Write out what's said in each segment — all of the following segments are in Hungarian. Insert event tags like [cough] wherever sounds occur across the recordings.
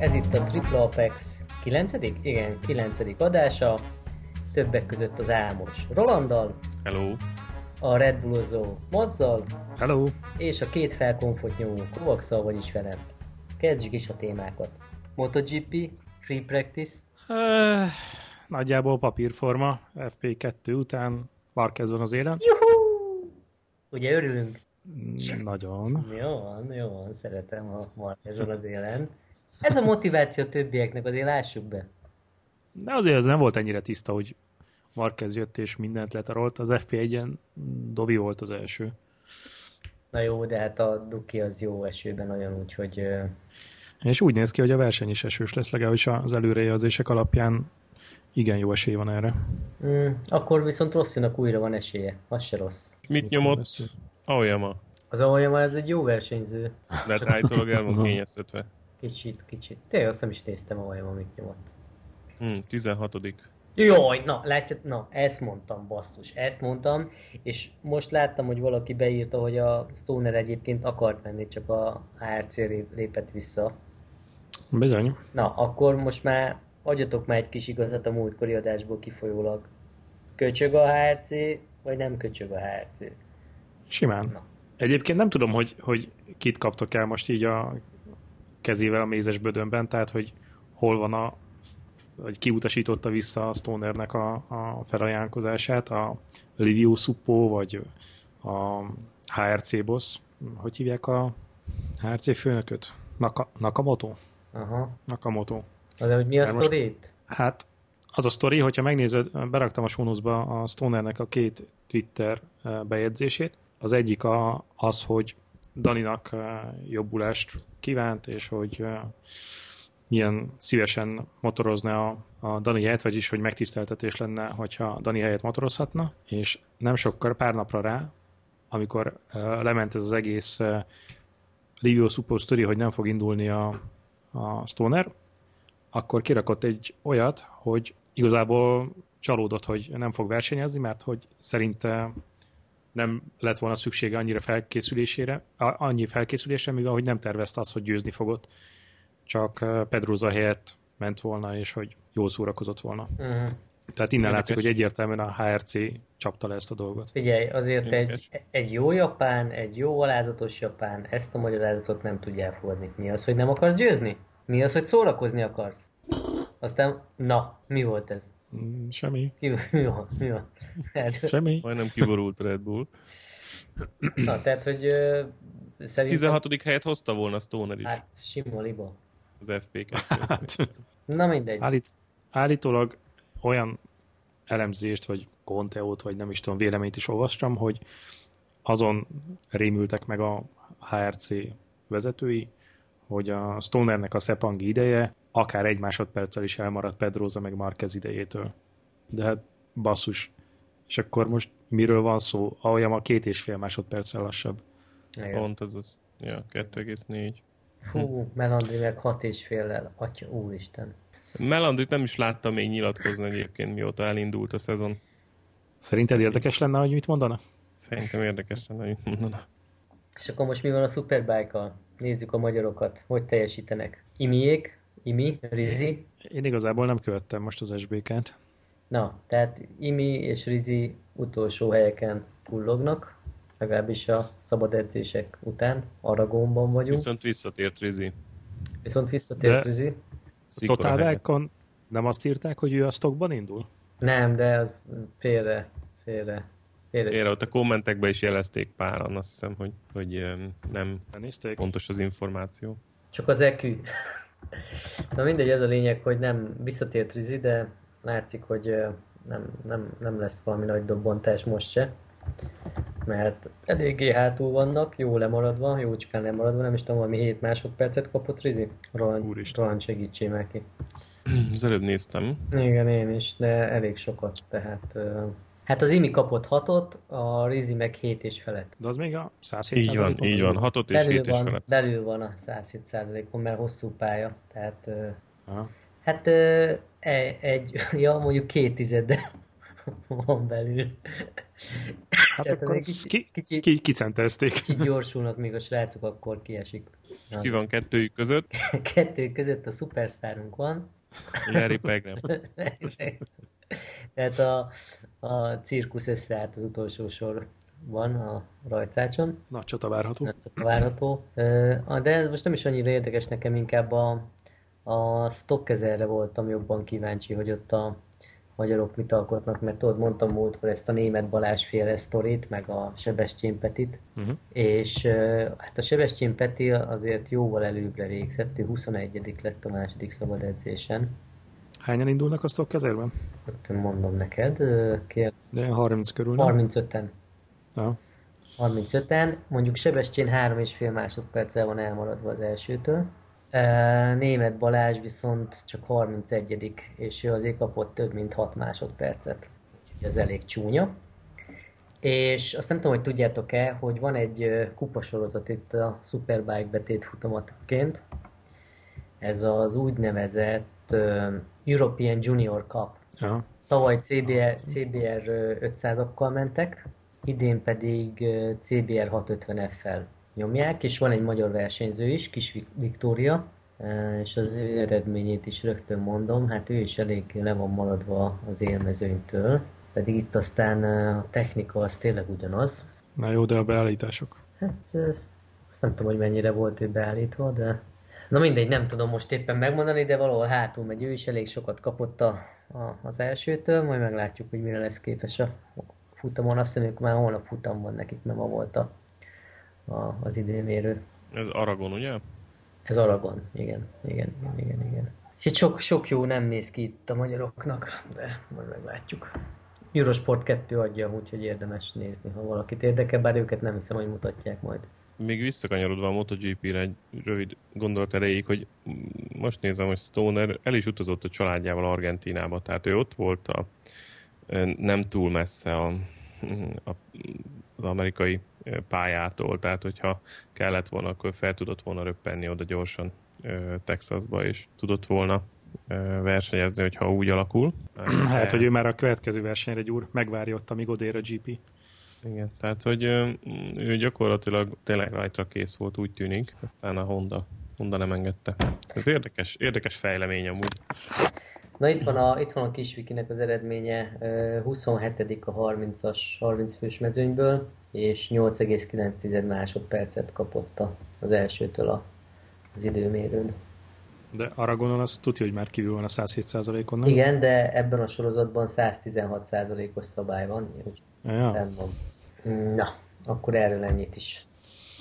Ez itt a Triple Apex 9. Igen, 9. adása. Többek között az Álmos Rolanddal, Hello. a Red Bullozó Mazzal, Hello! és a két felkonfot nyomó Kovakszal, vagyis velem. Kezdjük is a témákat. MotoGP, Free Practice, Uh, nagyjából papírforma, FP2 után Marquez van az élen. Juhú! Ugye örülünk? Nagyon. Jó van, jó van, szeretem, ha Marquez van az élen. Ez a motiváció a többieknek, azért lássuk be. De azért ez nem volt ennyire tiszta, hogy Marquez jött és mindent letarolt. Az FP1-en Dovi volt az első. Na jó, de hát a Duki az jó esőben olyan, úgyhogy... És úgy néz ki, hogy a verseny is esős lesz, legalábbis az előrejelzések alapján igen jó esély van erre. Mm, akkor viszont Rosszinak újra van esélye. Az se rossz. Mit nyomott? Aoyama. Az Aoyama ez egy jó versenyző. De hát állítólag el van kényeztetve. Kicsit, kicsit. Tényleg azt nem is néztem Aoyama mit nyomott. Hm, 16. Jaj, na, látjad, na, ezt mondtam, basszus, ezt mondtam, és most láttam, hogy valaki beírta, hogy a Stoner egyébként akart menni, csak a lép- lépett vissza. Bizony. Na, akkor most már adjatok már egy kis igazat a múltkori adásból kifolyólag. Köcsög a HRC, vagy nem köcsög a HRC? Simán. Na. Egyébként nem tudom, hogy, hogy kit kaptok el most így a kezével a mézes bödönben, tehát hogy hol van a vagy kiutasította vissza a Stonernek a, a felajánlkozását, a Livio Suppo, vagy a HRC boss. Hogy hívják a HRC főnököt? Naka, Nakamoto? Aha. Nakamoto. Az, hogy mi a sztorét? Hát az a sztori, hogyha megnézed, beraktam a sónuszba a Stonernek a két Twitter eh, bejegyzését. Az egyik a, az, hogy Daninak eh, jobbulást kívánt, és hogy eh, milyen szívesen motorozna a, a Dani helyett, vagyis hogy megtiszteltetés lenne, hogyha Dani helyett motorozhatna, és nem sokkal, pár napra rá, amikor uh, lement ez az egész uh, Livio Suppo sztori, hogy nem fog indulni a, a Stoner, akkor kirakott egy olyat, hogy igazából csalódott, hogy nem fog versenyezni, mert hogy szerinte nem lett volna szüksége annyira felkészülésére, annyi felkészülésre, míg ahogy nem tervezte azt, hogy győzni fogott. Csak Pedroza helyett ment volna, és hogy jól szórakozott volna. Uh-huh. Tehát innen Érdekes. látszik, hogy egyértelműen a HRC csapta le ezt a dolgot. Figyelj, azért egy, Érdekes. egy jó japán, egy jó alázatos japán ezt a magyarázatot nem tudja elfogadni. Mi az, hogy nem akarsz győzni? Mi az, hogy szórakozni akarsz? Aztán, na, mi volt ez? Mm, Semmi. Mi, mi van? Mi van? Hát, Semmi. Majdnem kiborult Red Bull. na, tehát, hogy ö, szerintem... 16. helyet hozta volna Stoner is Hát, sima liba. az FP2. Hát, Na mindegy. állít, állítólag olyan elemzést, vagy konteót, vagy nem is tudom, véleményt is olvastam, hogy azon rémültek meg a HRC vezetői, hogy a Stonernek a Sepang ideje akár egy másodperccel is elmaradt Pedroza meg Marquez idejétől. De hát basszus. És akkor most miről van szó? Aoyama két és fél másodperccel lassabb. Igen. Pont az az. Ja, 2,4. Fú, Melandri meg hat és féllel. Atya, úristen. Melandrit nem is láttam még nyilatkozni egyébként, mióta elindult a szezon. Szerinted érdekes lenne, hogy mit mondana? Szerintem érdekes lenne, hogy mondana. És akkor most mi van a Superbike-kal? Nézzük a magyarokat. Hogy teljesítenek? Imiék? Imi? Rizi? Én igazából nem követtem most az SBK-t. Na, tehát Imi és Rizi utolsó helyeken kullognak, legalábbis a szabad edzések után. Aragónban vagyunk. Viszont visszatért Rizi. Viszont visszatért De- Rizi. Helyett. Belkon nem azt írták, hogy ő a stockban indul? Nem, de az félre, félre, félre. Félre, ott a kommentekben is jelezték páran, azt hiszem, hogy, hogy em, nem Nézték? pontos az információ. Csak az EQ. Na mindegy, ez a lényeg, hogy nem visszatért Rizi, de látszik, hogy nem, nem, nem lesz valami nagy dobbantás most se. Mert eléggé hátul vannak, jó lemaradva, jócskán lemaradva, nem is tudom, valami 7 másodpercet kapott Rizi. Roland. Roland segítsél már ki. Az előbb néztem. Igen, én is, de elég sokat, tehát... Hát az Imi kapott 6-ot, a Rizi meg 7 és felett. De az még a 107 Így van, így van. 6 és Belül 7 és van, felett. belül van a 107%-on, mert hosszú pálya, tehát... Aha. Hát e- egy, [laughs] ja mondjuk két tized, de [laughs] van belül. Hát Tehát akkor kicsi- ki, kicsi- ki, kicenterezték. Kicsit gyorsulnak még a srácok, akkor kiesik. Ki van kettőjük között? [laughs] Kettő között a szupersztárunk van. Larry Pegram. Tehát a, a cirkusz összeállt az utolsó sorban a rajtrácson. Nagy csata várható. Nem csak várható. De ez most nem is annyira érdekes nekem, inkább a, a stokkezerre voltam jobban kíváncsi, hogy ott a magyarok mit alkotnak, mert tudod, mondtam múltkor ezt a német Balázs féle sztorit, meg a Sebestyén Petit, Uh-huh. és ö, hát a Sebestyén Peti azért jóval előbbre végzett, ő 21 lett a második szabad edzésen. Hányan indulnak a kezérben? Rögtön mondom neked, kér, De 30 körül, nem? 35-en. Ja. 35-en, mondjuk Sebestyén 3,5 másodperccel van elmaradva az elsőtől. Német Balázs viszont csak 31 és ő azért kapott több mint 6 másodpercet. Úgyhogy ez elég csúnya. És azt nem tudom, hogy tudjátok-e, hogy van egy kupasorozat itt a Superbike betét futamataként. Ez az úgynevezett European Junior Cup. ja. Tavaly CBR, CBR ö, 500-akkal mentek, idén pedig CBR 650F-fel nyomják, és van egy magyar versenyző is, Kis Vik- Viktória, és az ő eredményét is rögtön mondom, hát ő is elég le van maradva az élmezőnytől, pedig itt aztán a technika az tényleg ugyanaz. Na jó, de a beállítások. Hát azt nem tudom, hogy mennyire volt ő beállítva, de Na mindegy, nem tudom most éppen megmondani, de valahol hátul megy ő is, elég sokat kapott a, a, az elsőtől, majd meglátjuk, hogy mire lesz képes a futamon. Azt mondjuk már holnap futam van nekik, mert ma volt a, a, az időmérő. Ez Aragon, ugye? Ez Aragon, igen, igen, igen, igen, igen. És itt sok, sok jó nem néz ki itt a magyaroknak, de majd meglátjuk. Eurosport 2 adja, úgyhogy érdemes nézni, ha valakit érdekel, bár őket nem hiszem, hogy mutatják majd. Még visszakanyarodva a MotoGP-re egy rövid gondolat erejéig, hogy most nézem, hogy Stoner el is utazott a családjával Argentinába, tehát ő ott volt a, nem túl messze a, a, az amerikai pályától, tehát hogyha kellett volna, akkor fel tudott volna röppenni oda gyorsan Texasba, és tudott volna versenyezni, hogyha úgy alakul. Hát, hogy ő már a következő versenyre gyúr, megvárja ott, amíg odér a GP. Igen, tehát hogy ő gyakorlatilag tényleg rajta kész volt, úgy tűnik, aztán a Honda, Honda nem engedte. Ez érdekes, érdekes fejlemény amúgy. Na itt van a, itt van a Kisvikinek az eredménye, 27 a 30-as, 30 fős mezőnyből, és 8,9 másodpercet kapott az elsőtől a, az időmérőn. De Aragonon az tudja, hogy már kívül van a 107%-on, nem? Igen, de ebben a sorozatban 116%-os szabály van, úgyhogy Ja. nem van. Na, akkor erről ennyit is.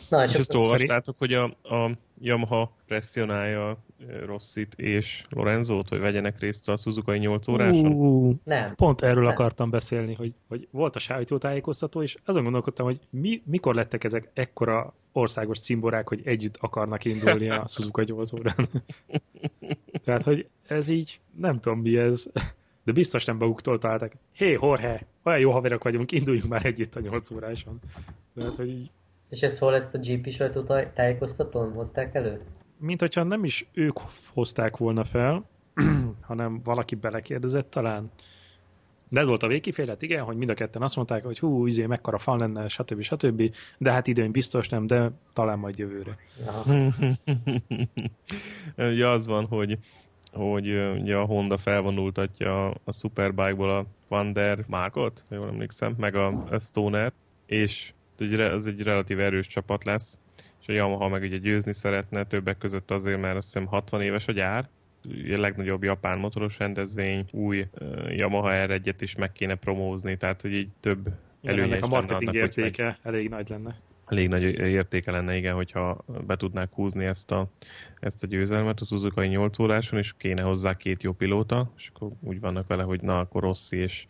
Na, És, és ezt olvastátok, hogy a, a Yamaha presszionálja Rossit és Lorenzót, hogy vegyenek részt a Suzuki 8 óráson? Uh, Nem. pont erről Nem. akartam beszélni, hogy, hogy volt a sajtótájékoztató, és azon gondolkodtam, hogy mi, mikor lettek ezek ekkora országos cimborák, hogy együtt akarnak indulni a [laughs] Suzuka 8 órán. Tehát, hogy ez így, nem tudom mi ez, de biztos nem maguktól találtak. Hé, Jorge, olyan jó haverok vagyunk, induljunk már együtt a 8 óráson. Tehát, hogy így, És ezt hol ezt a GP sajtótájékoztatón hozták elő? mint hogyha nem is ők hozták volna fel, [clears throat] hanem valaki belekérdezett talán. De ez volt a végkifejlet, igen, hogy mind a ketten azt mondták, hogy hú, izé, mekkora fan lenne, stb. stb. De hát idén biztos nem, de talán majd jövőre. Aha. [laughs] ugye az van, hogy hogy ugye a Honda felvonultatja a Superbike-ból a Van der Markot, jól emlékszem, meg a, a Stoner, és ez egy relatív erős csapat lesz, és a Yamaha meg ugye győzni szeretne, többek között azért, mert azt hiszem 60 éves a gyár, a legnagyobb japán motoros rendezvény, új uh, Yamaha R1-et is meg kéne promózni, tehát hogy így több előnye ennek a marketing értéke elég nagy lenne. Elég nagy értéke lenne, igen, hogyha be tudnák húzni ezt a, ezt a győzelmet a Suzuki 8 óráson, és kéne hozzá két jó pilóta, és akkor úgy vannak vele, hogy na, akkor Rossi és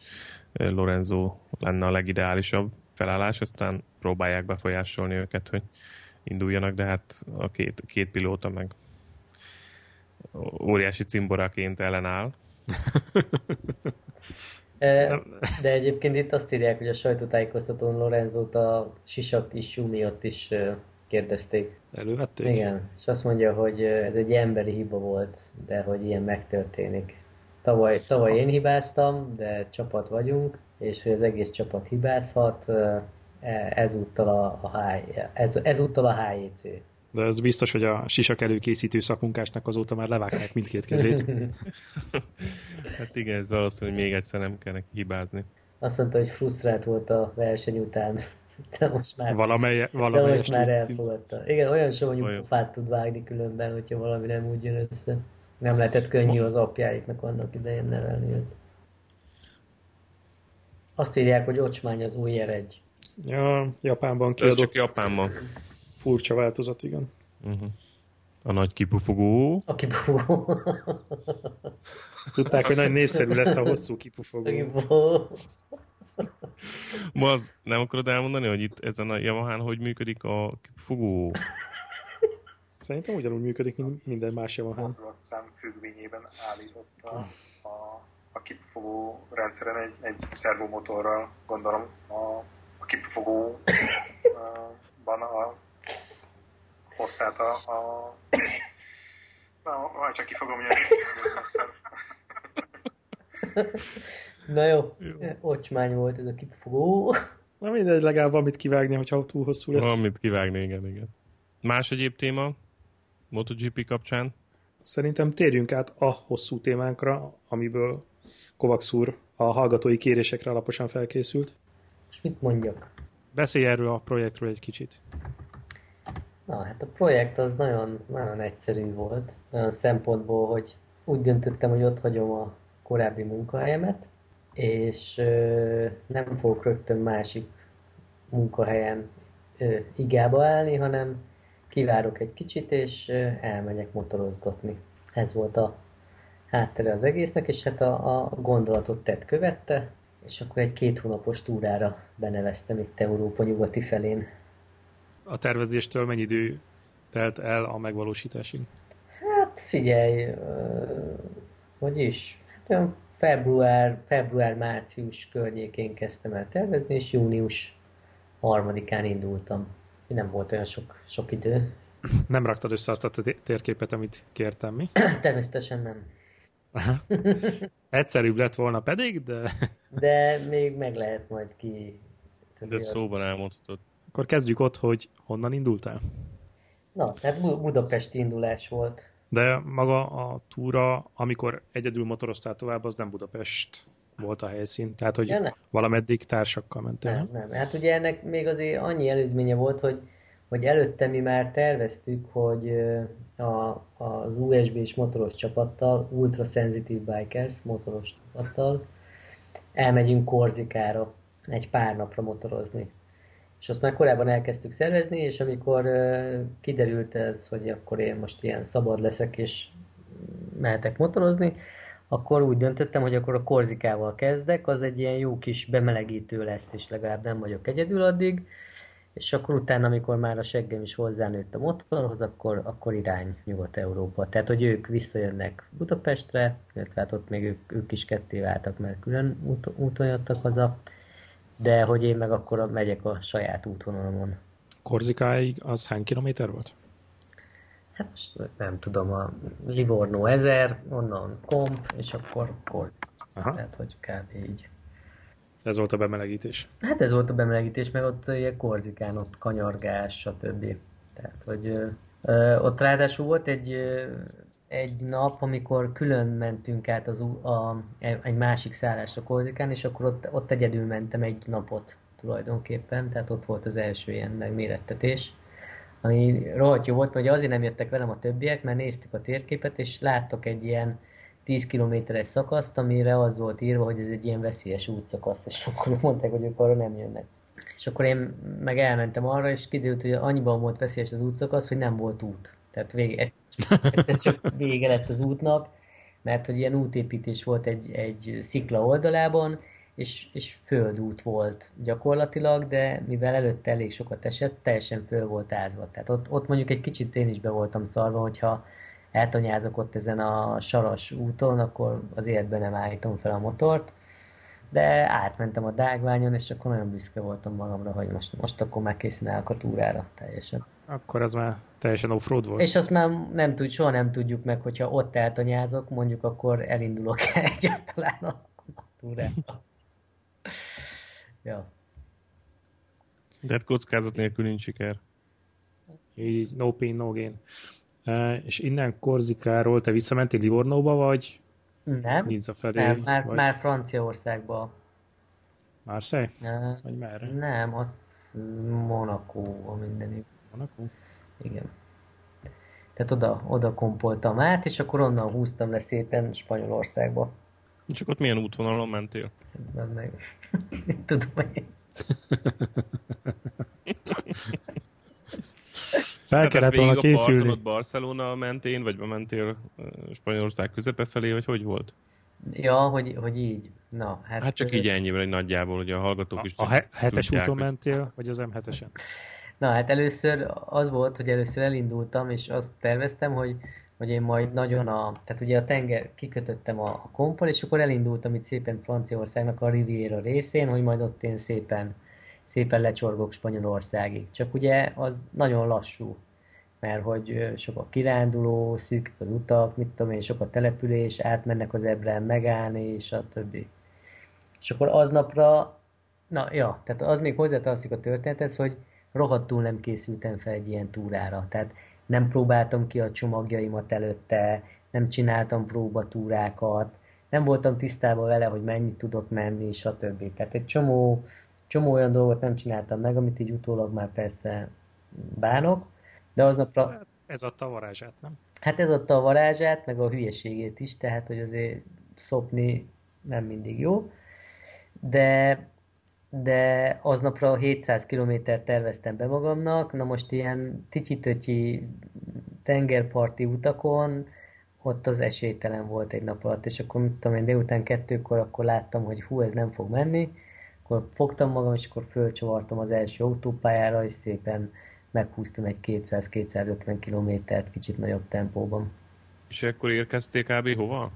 Lorenzo lenne a legideálisabb felállás, aztán próbálják befolyásolni őket, hogy induljanak, de hát a két, két pilóta meg óriási cimboraként ellenáll. [laughs] E, De egyébként itt azt írják, hogy a sajtótájékoztatón Lorenzót a sisak issú miatt is kérdezték. Elővették? Igen, és azt mondja, hogy ez egy emberi hiba volt, de hogy ilyen megtörténik. Tavaly, tavaly én hibáztam, de csapat vagyunk, és hogy az egész csapat hibázhat, e, ezúttal a, a, ez, ezúttal a HEC. De ez biztos, hogy a sisak előkészítő szakmunkásnak azóta már levágták mindkét kezét. [laughs] hát igen, ez valószínű, hogy még egyszer nem kell neki hibázni. Azt mondta, hogy frusztrált volt a verseny után. [laughs] De most már, valamely, valamely de most már elfogadta. Igen, olyan savanyú fát tud vágni különben, hogyha valami nem úgy jön össze. Nem lehetett könnyű az apjáiknak annak idején nevelni őt. Azt írják, hogy ocsmány az új eregy. Ja, Japánban kiadott. Ez csak Japánban. Furcsa változat, igen. Uh-huh. A nagy kipufogó. A kipufogó. Tudták, hogy nagyon népszerű lesz a hosszú kipufogó. Ma az nem akarod elmondani, hogy itt ezen a Yamaha-n hogy működik a kipufogó? Szerintem ugyanúgy működik, mint minden más Yamaha. szám függvényében állított a, a, a kipufogó rendszeren egy, egy szervomotorral, gondolom a, a kipufogóban a hosszát a, a Na, majd csak ki fogom jönni. Na jó, jó. ocsmány volt ez a kipufogó. Na mindegy, legalább valamit kivágni, hogyha túl hosszú lesz. Valamit kivágni, igen, igen. Más egyéb téma MotoGP kapcsán? Szerintem térjünk át a hosszú témánkra, amiből Kovacs úr a hallgatói kérésekre alaposan felkészült. És mit mondjak? Beszélj erről a projektről egy kicsit. Na, hát a projekt az nagyon, nagyon egyszerű volt, olyan szempontból, hogy úgy döntöttem, hogy ott hagyom a korábbi munkahelyemet, és ö, nem fogok rögtön másik munkahelyen ö, igába állni, hanem kivárok egy kicsit, és ö, elmegyek motorozgatni. Ez volt a háttere az egésznek, és hát a, a gondolatot tett követte, és akkor egy két hónapos túrára beneveztem itt Európa nyugati felén a tervezéstől mennyi idő telt el a megvalósításig? Hát figyelj, hogy is, hát olyan február, február-március környékén kezdtem el tervezni, és június harmadikán indultam. Nem volt olyan sok, sok idő. Nem raktad össze azt a térképet, amit kértem, mi? [clears throat] Természetesen nem. Aha. Egyszerűbb lett volna pedig, de... [laughs] De még meg lehet majd ki... De szóban elmondhatod. Akkor kezdjük ott, hogy honnan indultál? Na, tehát Budapesti indulás volt. De maga a túra, amikor egyedül motoroztál tovább, az nem Budapest volt a helyszín. Tehát, hogy ja, valameddig társakkal mentél. Nem, nem. Hát ugye ennek még azért annyi előzménye volt, hogy, hogy előtte mi már terveztük, hogy a, az USB-s motoros csapattal, Ultra Sensitive Bikers motoros csapattal elmegyünk Korzikára egy pár napra motorozni. És azt már korábban elkezdtük szervezni, és amikor kiderült ez, hogy akkor én most ilyen szabad leszek, és mehetek motorozni, akkor úgy döntöttem, hogy akkor a korzikával kezdek, az egy ilyen jó kis bemelegítő lesz, és legalább nem vagyok egyedül addig, és akkor utána, amikor már a seggem is hozzánőtt a motorhoz, akkor, akkor irány Nyugat-Európa. Tehát, hogy ők visszajönnek Budapestre, illetve hát ott még ők, ők is ketté váltak, mert külön út, úton jöttek haza, de hogy én meg akkor megyek a saját útvonalon. Korzikáig az hány kilométer volt? Hát most nem tudom, a Livorno 1000, onnan komp, és akkor Korz. Aha. Tehát, hogy kb. így. Ez volt a bemelegítés? Hát ez volt a bemelegítés, meg ott ugye Korzikán, ott kanyargás, stb. Tehát, hogy ö, ö, ott ráadásul volt egy egy nap, amikor külön mentünk át az, a, egy másik szállásra Korzikán, és akkor ott, ott egyedül mentem egy napot tulajdonképpen, tehát ott volt az első ilyen megmérettetés. Ami rohadt jó volt, mert azért nem jöttek velem a többiek, mert néztük a térképet, és láttak egy ilyen 10 kilométeres szakaszt, amire az volt írva, hogy ez egy ilyen veszélyes útszakasz, és akkor mondták, hogy ők arra nem jönnek. És akkor én meg elmentem arra, és kiderült, hogy annyiban volt veszélyes az útszakasz, hogy nem volt út. Tehát végig, ez csak vége lett az útnak, mert hogy ilyen útépítés volt egy, egy szikla oldalában, és, és földút volt gyakorlatilag, de mivel előtte elég sokat esett, teljesen föl volt ázva. Tehát ott, ott mondjuk egy kicsit én is be voltam szarva, hogyha eltanyázok ott ezen a saras úton, akkor az életben nem állítom fel a motort, de átmentem a dágványon, és akkor nagyon büszke voltam magamra, hogy most, most akkor már készen állok a túrára teljesen. Akkor ez már teljesen offroad volt. És azt már nem tud, soha nem tudjuk meg, hogyha ott eltanyázok, mondjuk akkor elindulok [laughs] egyáltalán a túrára. ja. De hát kockázat nélkül nincs siker. Így no pain, no gain. E, és innen Korzikáról te visszamentél Livornóba, vagy Nem, Nizza felé? nem már, vagy már Franciaországba. Marseille? Uh, Vagy merre? nem, az Monaco a mindenik. Monaco? Igen. Tehát oda, oda kompoltam át, és akkor onnan húztam le szépen Spanyolországba. Csak ott milyen útvonalon mentél? Meg, meg. Mit tudom én. Fel kellett volna a parton készülni. ott Barcelona mentén, vagy bementél Spanyolország közepe felé, vagy hogy volt? Ja, hogy, hogy így. Na, hát, Hát csak így ennyivel, egy nagyjából, hogy a hallgatók is A, a he- hetes tudják, úton hogy- mentél, vagy az M7-esen? Na hát először az volt, hogy először elindultam, és azt terveztem, hogy, hogy én majd nagyon a, tehát ugye a tenger, kikötöttem a, a kompol, és akkor elindultam itt szépen Franciaországnak a Riviera részén, hogy majd ott én szépen, szépen lecsorgok Spanyolországig. Csak ugye az nagyon lassú, mert hogy sok a kiránduló, szűk az utak, mit tudom én, sok a település, átmennek az Ebrán megállni, és a többi. És akkor aznapra, na ja, tehát az még hozzátartozik a történethez, hogy rohadtul nem készültem fel egy ilyen túrára. Tehát nem próbáltam ki a csomagjaimat előtte, nem csináltam próbatúrákat, nem voltam tisztában vele, hogy mennyit tudok menni, stb. Tehát egy csomó, csomó olyan dolgot nem csináltam meg, amit így utólag már persze bánok, de aznapra, Ez adta a varázsát, nem? hát ez adta a varázsát, meg a hülyeségét is, tehát hogy azért szopni nem mindig jó, de de aznapra 700 kilométert terveztem be magamnak, na most ilyen ticsitöcsi tengerparti utakon, ott az esélytelen volt egy nap alatt, és akkor mit tudom én, délután kettőkor akkor láttam, hogy hú, ez nem fog menni, akkor fogtam magam, és akkor fölcsavartam az első autópályára, és szépen meghúztam egy 200-250 kilométert kicsit nagyobb tempóban. És akkor érkeztél kb. hova?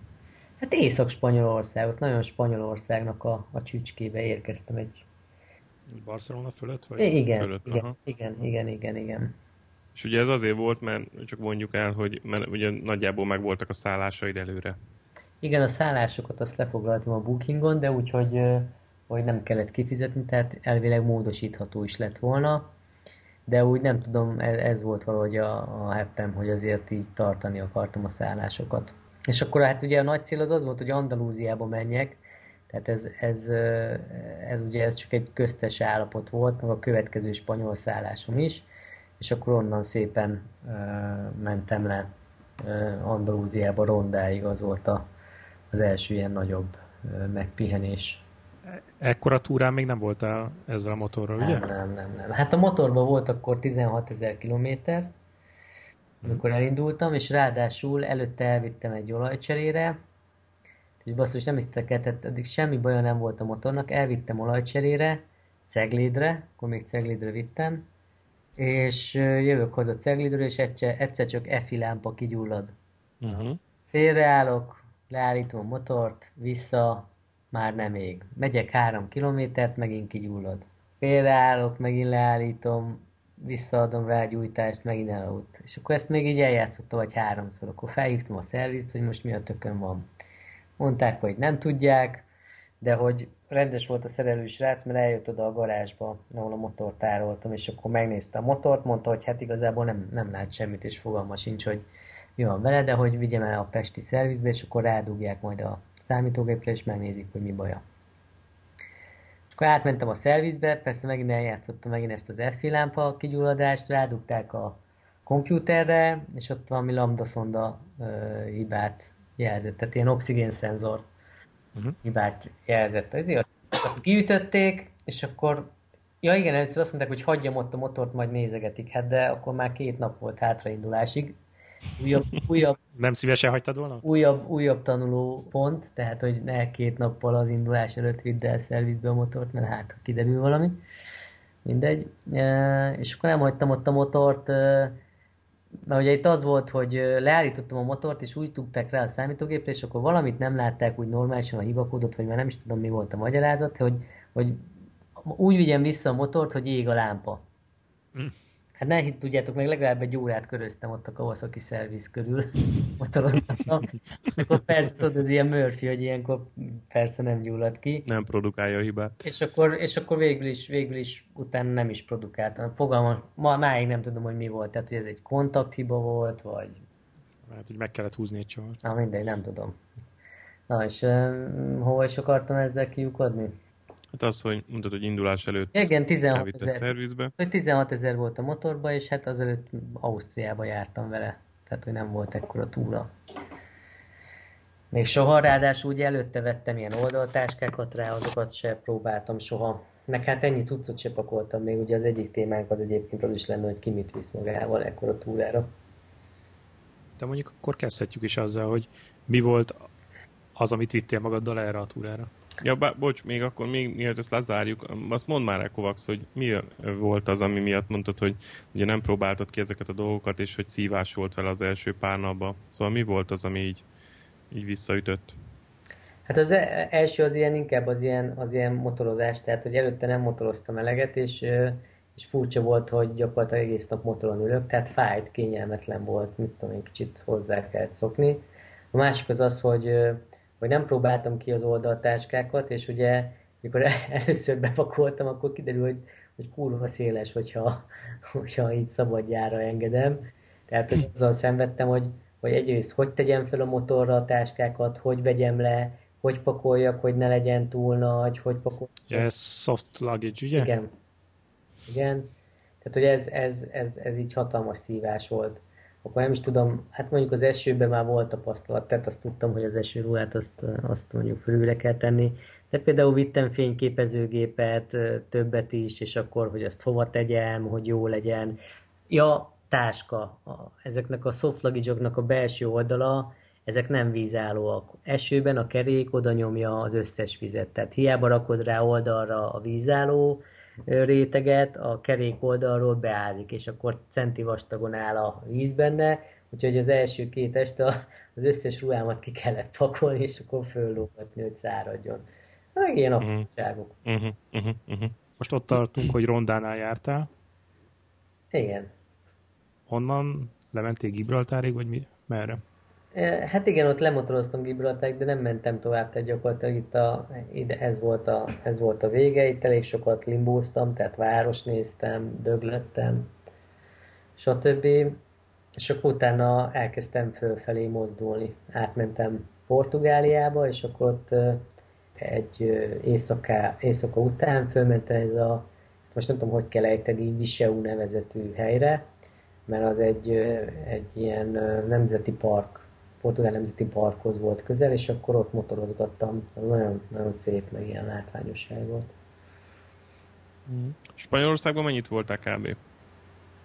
Hát Észak-Spanyolország, ott nagyon Spanyolországnak a, a csücskébe érkeztem egy... Barcelona fölött? Vagy? Igen, fölött, igen, aha. igen, igen, igen, igen. És ugye ez azért volt, mert csak mondjuk el, hogy mert ugye nagyjából megvoltak a szállásaid előre. Igen, a szállásokat azt lefoglaltam a bookingon, de úgy, hogy, nem kellett kifizetni, tehát elvileg módosítható is lett volna. De úgy nem tudom, ez, ez volt valahogy a, a heppem, hogy azért így tartani akartam a szállásokat. És akkor hát ugye a nagy cél az az volt, hogy Andalúziába menjek, tehát ez, ez, ö, ez ugye ez csak egy köztes állapot volt, meg a következő spanyol szállásom is, és akkor onnan szépen ö, mentem le ö, Andalúziába rondáig, az volt a, az első ilyen nagyobb ö, megpihenés. Ekkora túrán még nem voltál ezzel a motorral, ugye? Nem, nem, nem, nem. Hát a motorban volt akkor 16 ezer kilométer, amikor elindultam, és ráadásul előtte elvittem egy olajcserére, és basszus, nem hisztek el, tehát eddig semmi baja nem volt a motornak, elvittem olajcserére, Ceglédre, akkor még Ceglédre vittem, és jövök haza Ceglédről, és egyszer, egyszer csak EFI lámpa kigyullad. Uh-huh. Félreállok, leállítom a motort, vissza, már nem ég. Megyek három kilométert, megint kigyullad. Félreállok, megint leállítom, visszaadom rá a gyújtást, megint elaludt. És akkor ezt még így eljátszottam, vagy háromszor. Akkor felhívtam a szervizt, hogy most mi a tökön van. Mondták, hogy nem tudják, de hogy rendes volt a szerelő srác, mert eljött oda a garázsba, ahol a motort tároltam, és akkor megnézte a motort, mondta, hogy hát igazából nem, nem lát semmit, és fogalma sincs, hogy mi van vele, de hogy vigyem el a pesti szervizbe, és akkor rádugják majd a számítógépre, és megnézik, hogy mi baja. És akkor átmentem a szervizbe, persze megint eljátszottam megint ezt az FI lámpa kigyulladást, rádugták a kompjúterre, és ott valami lambda szonda ö, hibát jelzett, tehát ilyen oxigénszenzor Uh-huh. hibát jelzett. Ezért azt kiütötték, és akkor Ja igen, először azt mondták, hogy hagyjam ott a motort, majd nézegetik. Hát de akkor már két nap volt hátraindulásig. Újabb, újabb, Nem szívesen hagytad volna? újabb, újabb tanuló pont, tehát hogy ne két nappal az indulás előtt vidd el szervizbe a motort, mert hát kiderül valami. Mindegy. E, és akkor nem hagytam ott a motort, e, mert ugye itt az volt, hogy leállítottam a motort, és úgy tudták rá a számítógépre, és akkor valamit nem látták úgy normálisan a hibakódot, vagy már nem is tudom mi volt a magyarázat, hogy, hogy úgy vigyem vissza a motort, hogy ég a lámpa. Mm. Hát ne hitt, tudjátok, meg legalább egy órát köröztem ott a Kawasaki szerviz körül, [laughs] motoroztam, és akkor persze tudod, ez ilyen Murphy, hogy ilyenkor persze nem gyullad ki. Nem produkálja a hibát. És akkor, és akkor végül is, végül is utána nem is produkáltam. Fogalmam, ma máig nem tudom, hogy mi volt. Tehát, hogy ez egy kontakthiba volt, vagy... Hát, hogy meg kellett húzni egy csavart. Na mindegy, nem tudom. Na és uh, hova is akartam ezzel kiukadni? Hát az, hogy mondtad, hogy indulás előtt Igen, 16 elvitt a ezer. szervizbe. Hogy 16 ezer volt a motorba, és hát azelőtt Ausztriába jártam vele. Tehát, hogy nem volt ekkora túra. Még soha, ráadásul ugye előtte vettem ilyen oldaltáskákat rá, azokat se próbáltam soha. Meg hát ennyi cuccot se pakoltam még, ugye az egyik témánk az egyébként az is lenne, hogy ki mit visz magával ekkora túrára. De mondjuk akkor kezdhetjük is azzal, hogy mi volt az, amit vittél magaddal erre a túrára. Ja, bá, bocs, még akkor, még mielőtt ezt lezárjuk, azt mondd már el, Kovacs, hogy mi volt az, ami miatt mondtad, hogy ugye nem próbáltad ki ezeket a dolgokat, és hogy szívás volt vele az első pár napban. Szóval mi volt az, ami így, így visszaütött? Hát az e- első az ilyen inkább az ilyen, az ilyen motorozás, tehát hogy előtte nem motoroztam eleget, és, és furcsa volt, hogy gyakorlatilag egész nap motoron ülök, tehát fájt, kényelmetlen volt, mit tudom én, kicsit hozzá kellett szokni. A másik az az, hogy, hogy nem próbáltam ki az oldaltáskákat, és ugye mikor [laughs] először bepakoltam, akkor kiderül, hogy, hogy kurva széles, hogyha, hogyha így szabadjára engedem. Tehát hogy [clears throat] azzal szenvedtem, hogy, hogy egyrészt hogy tegyem fel a motorra a táskákat, hogy vegyem le, hogy pakoljak, hogy ne legyen túl nagy, hogy pakoljak. Ja, ez soft luggage, ugye? Igen. Igen. Tehát, hogy ez, ez, ez, ez így hatalmas szívás volt. Akkor nem is tudom, hát mondjuk az esőben már volt tapasztalat, tehát azt tudtam, hogy az esőruhát azt, azt mondjuk fölülre kell tenni. De például vittem fényképezőgépet, többet is, és akkor, hogy azt hova tegyem, hogy jó legyen. Ja, táska. Ezeknek a soft a belső oldala, ezek nem vízállóak. Esőben a kerék oda nyomja az összes vizet. Tehát hiába rakod rá oldalra a vízálló réteget, a kerék oldalról beázik, és akkor centi vastagon áll a víz benne, úgyhogy az első két este az összes ruhámat ki kellett pakolni, és akkor föllógatni, hogy száradjon. Meg ilyen Mhm. apróságok. Uh-huh, uh-huh, uh-huh. Most ott tartunk, hogy Rondánál jártál. Igen. Honnan lementél Gibraltárig, vagy mi? Merre? Hát igen, ott lemotoroztam Gibraltárig, de nem mentem tovább, tehát gyakorlatilag itt a, ide, ez, volt a, ez volt a vége, itt elég sokat limbóztam, tehát város néztem, döglöttem, stb. És akkor utána elkezdtem fölfelé mozdulni. Átmentem Portugáliába, és akkor ott egy éjszaká, éjszaka után fölmentem ez a, most nem tudom, hogy kell ejteni, Viseu nevezetű helyre, mert az egy, egy ilyen nemzeti park, Portugál Nemzeti Parkhoz volt közel, és akkor ott motorozgattam. Az nagyon, nagyon szép, meg ilyen látványos hely volt. Spanyolországban mennyit voltál kb?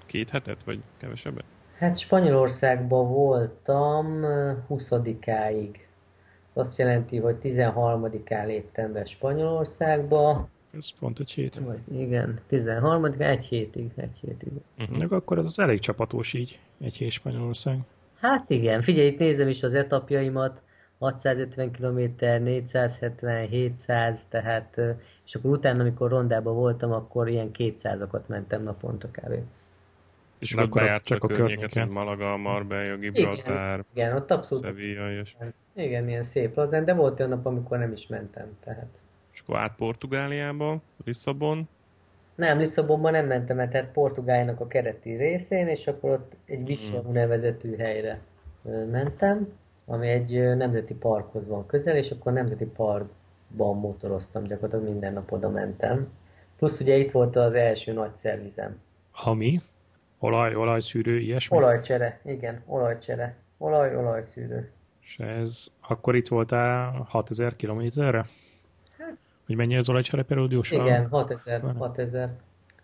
Két hetet, vagy kevesebbet? Hát Spanyolországban voltam ö, 20-áig. Azt jelenti, hogy 13-án léptem be Spanyolországba. Ez pont egy hét. Vagy igen, 13 egy hétig, egy hétig. Uh-huh. Meg akkor az, az elég csapatós így, egy hét Spanyolország. Hát igen, figyelj, itt nézem is az etapjaimat, 650 km, 470, 700, tehát, és akkor utána, amikor rondában voltam, akkor ilyen 200-akat mentem naponta kb. És ott akkor bejárt csak a a környéket, Malaga, Marbella, Gibraltár, Igen, ott abszolút, Sevilla, és, igen, ilyen szép lazán, de volt olyan nap, amikor nem is mentem, tehát. és akkor át Portugáliába, Lisszabon, Nem, Lisszabonban nem mentem el, tehát Portugáliának a kereti részén, és akkor ott egy Viseu nevezetű helyre mentem, ami egy nemzeti parkhoz van közel, és akkor nemzeti parkban motoroztam, gyakorlatilag minden nap oda mentem. Plusz ugye itt volt az első nagy szervizem. Ami? Olaj, olajszűrő, ilyesmi? Olajcsere, igen, olajcsere. Olaj, olajszűrő. És ez, akkor itt voltál 6000 kilométerre? Hogy mennyi az olajcsere? Igen, 6000, Van. 6000.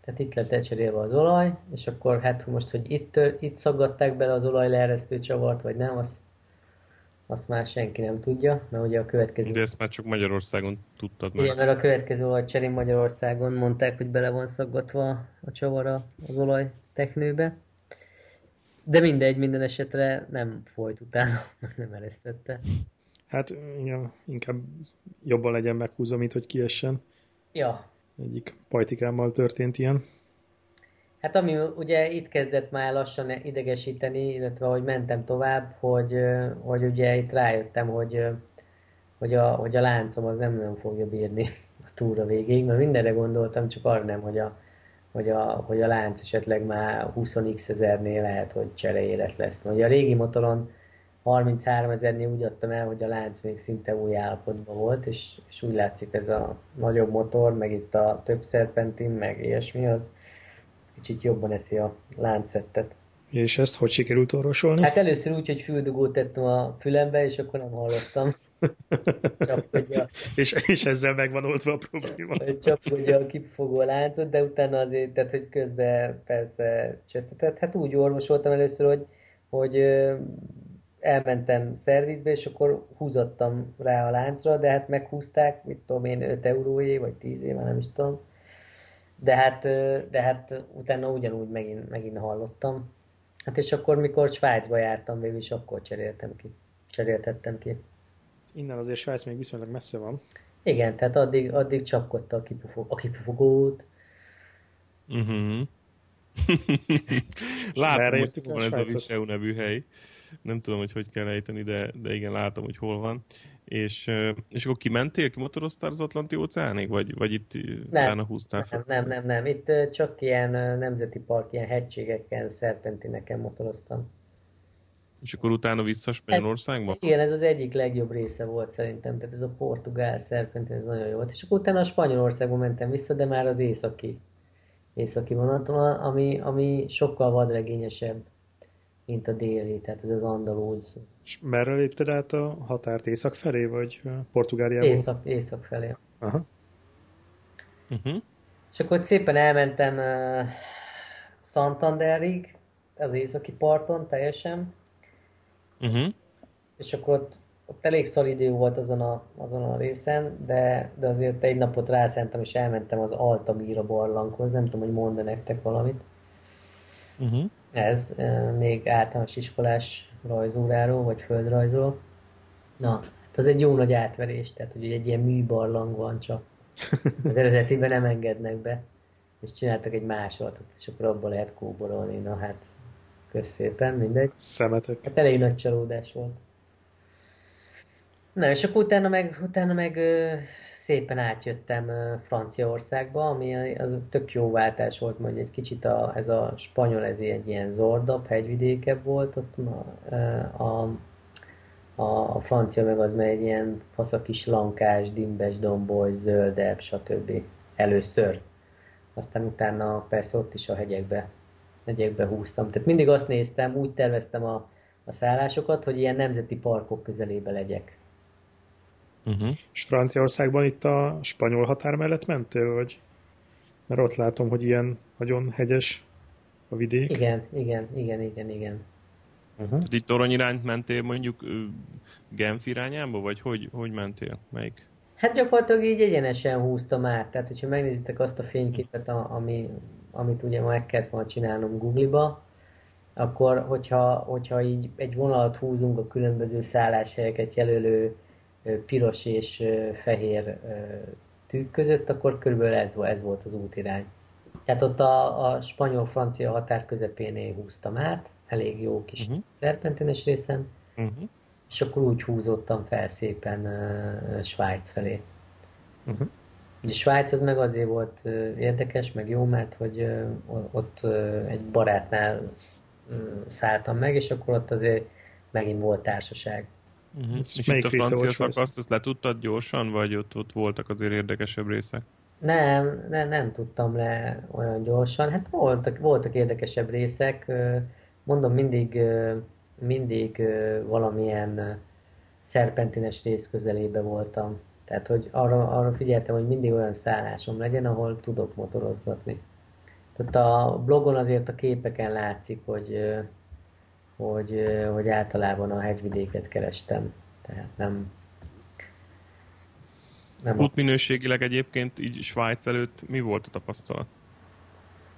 Tehát itt lett lecserélve az olaj, és akkor hát most, hogy itt, itt szaggatták bele az olajleeresztő csavart, vagy nem, azt, azt már senki nem tudja, mert ugye a következő... de ezt már csak Magyarországon tudtad meg. Igen, mert a következő olajcserén Magyarországon mondták, hogy bele van szaggatva a csavara az olajteknőbe. De mindegy, minden esetre nem folyt utána, [laughs] nem eresztette. Hát igen, inkább jobban legyen meghúzva, mint hogy kiessen. Ja, Egyik pajtikámmal történt ilyen. Hát ami ugye itt kezdett már lassan idegesíteni, illetve hogy mentem tovább, hogy, hogy ugye itt rájöttem, hogy, hogy, a, hogy a láncom az nem nagyon fogja bírni a túra végéig, mert mindenre gondoltam, csak arra nem, hogy a, hogy a, hogy a lánc esetleg már 20x ezernél lehet, hogy cserélet lesz. Ugye a régi motoron 33 ezernél úgy adtam el, hogy a lánc még szinte új állapotban volt, és, és úgy látszik ez a nagyobb motor, meg itt a több szerpentin, meg ilyesmi, az kicsit jobban eszi a láncszettet. És ezt hogy sikerült orvosolni? Hát először úgy, hogy füldugót tettem a fülembe, és akkor nem hallottam. [laughs] És, és ezzel megvan oldva a probléma. Csak hogy a kipufogó láncot, de utána azért, tehát hogy közben persze csesztetett. Hát úgy orvosoltam először, hogy, hogy elmentem szervizbe, és akkor húzottam rá a láncra, de hát meghúzták, mit tudom én, 5 euróé, vagy 10 éve, nem is tudom. De hát, de hát utána ugyanúgy megint, megint hallottam. Hát és akkor, mikor Svájcba jártam végül is, akkor cseréltem ki. Cseréltettem ki. Innen azért Svájc még viszonylag messze van. Igen, tehát addig, addig csapkodta a, kipufog, a kipufogót. Uh-huh. [laughs] Látom, hogy van ez a Viseu nevű hely. Nem tudom, hogy hogy kell ejteni, de, de igen, látom, hogy hol van. És, és akkor kimentél, kimotoroztál az Atlanti óceánig, vagy, vagy itt nem, a húztál fel? Nem, nem, nem, Itt csak ilyen nemzeti park, ilyen hegységeken, szerpentineken motoroztam. És akkor utána vissza Spanyolországba? Ez, igen, ez az egyik legjobb része volt szerintem, tehát ez a portugál szerpentin, ez nagyon jó volt. És akkor utána a Spanyolországba mentem vissza, de már az északi, északi vonaton, ami, ami sokkal vadregényesebb mint a déli, tehát ez az andalúz. És merre lépted át a határt? Észak felé, vagy Portugáliából? Észak, észak felé. Aha. Uh-huh. És akkor szépen elmentem uh, Santanderig, az északi parton teljesen. Uh-huh. És akkor ott, ott elég szalid idő volt azon a, azon a részen, de, de azért egy napot rászentem, és elmentem az Altamira barlanghoz, nem tudom, hogy mond nektek valamit. Uh-huh. Ez még általános iskolás rajzóráról, vagy földrajzról. Na, hát az egy jó nagy átverés, tehát hogy egy ilyen műbarlang van csak. Az eredetiben nem engednek be. És csináltak egy másolatot, és akkor abban lehet kóborolni. Na hát, köszépen, mindegy. Szemetek. Hát elég nagy csalódás volt. Na, és akkor utána meg, utána meg szépen átjöttem Franciaországba, ami az tök jó váltás volt, mondjuk egy kicsit a, ez a spanyol, ez egy ilyen zordabb, hegyvidékebb volt, ott a, a, a, a francia meg az meg egy ilyen faszakis lankás, dimbes, domboly, zöldebb, stb. Először. Aztán utána persze ott is a hegyekbe, hegyekbe húztam. Tehát mindig azt néztem, úgy terveztem a, a szállásokat, hogy ilyen nemzeti parkok közelébe legyek. Uh-huh. És Franciaországban itt a spanyol határ mellett mentél, vagy? Mert ott látom, hogy ilyen nagyon hegyes a vidék. Igen, igen, igen, igen, igen. Uh-huh. Tehát itt torony irányt mentél mondjuk Genf irányába, vagy hogy, hogy mentél? Melyik? Hát gyakorlatilag így egyenesen húztam át. Tehát, hogyha megnézitek azt a fényképet, ami, amit ugye meg kellett volna csinálnom Google-ba, akkor hogyha, hogyha így egy vonalat húzunk a különböző szálláshelyeket jelölő piros és fehér tűk között, akkor körülbelül ez, ez volt az útirány. Tehát ott a, a spanyol-francia határ közepénél húztam át, elég jó kis uh-huh. szerpentines részen, uh-huh. és akkor úgy húzottam fel szépen uh, Svájc felé. Uh-huh. Ugye Svájc az meg azért volt uh, érdekes, meg jó, mert hogy uh, ott uh, egy barátnál uh, szálltam meg, és akkor ott azért megint volt társaság. Uh-huh. És itt a francia szakaszt, ezt letudtad gyorsan, vagy ott, ott voltak azért érdekesebb részek? Nem, nem, nem tudtam le olyan gyorsan. Hát voltak, voltak érdekesebb részek. Mondom, mindig, mindig valamilyen szerpentines rész közelébe voltam. Tehát, hogy arra, arra figyeltem, hogy mindig olyan szállásom legyen, ahol tudok motorozgatni. Tehát a blogon azért a képeken látszik, hogy hogy, hogy általában a hegyvidéket kerestem. Tehát nem... nem Útminőségileg egyébként így Svájc előtt mi volt a tapasztalat?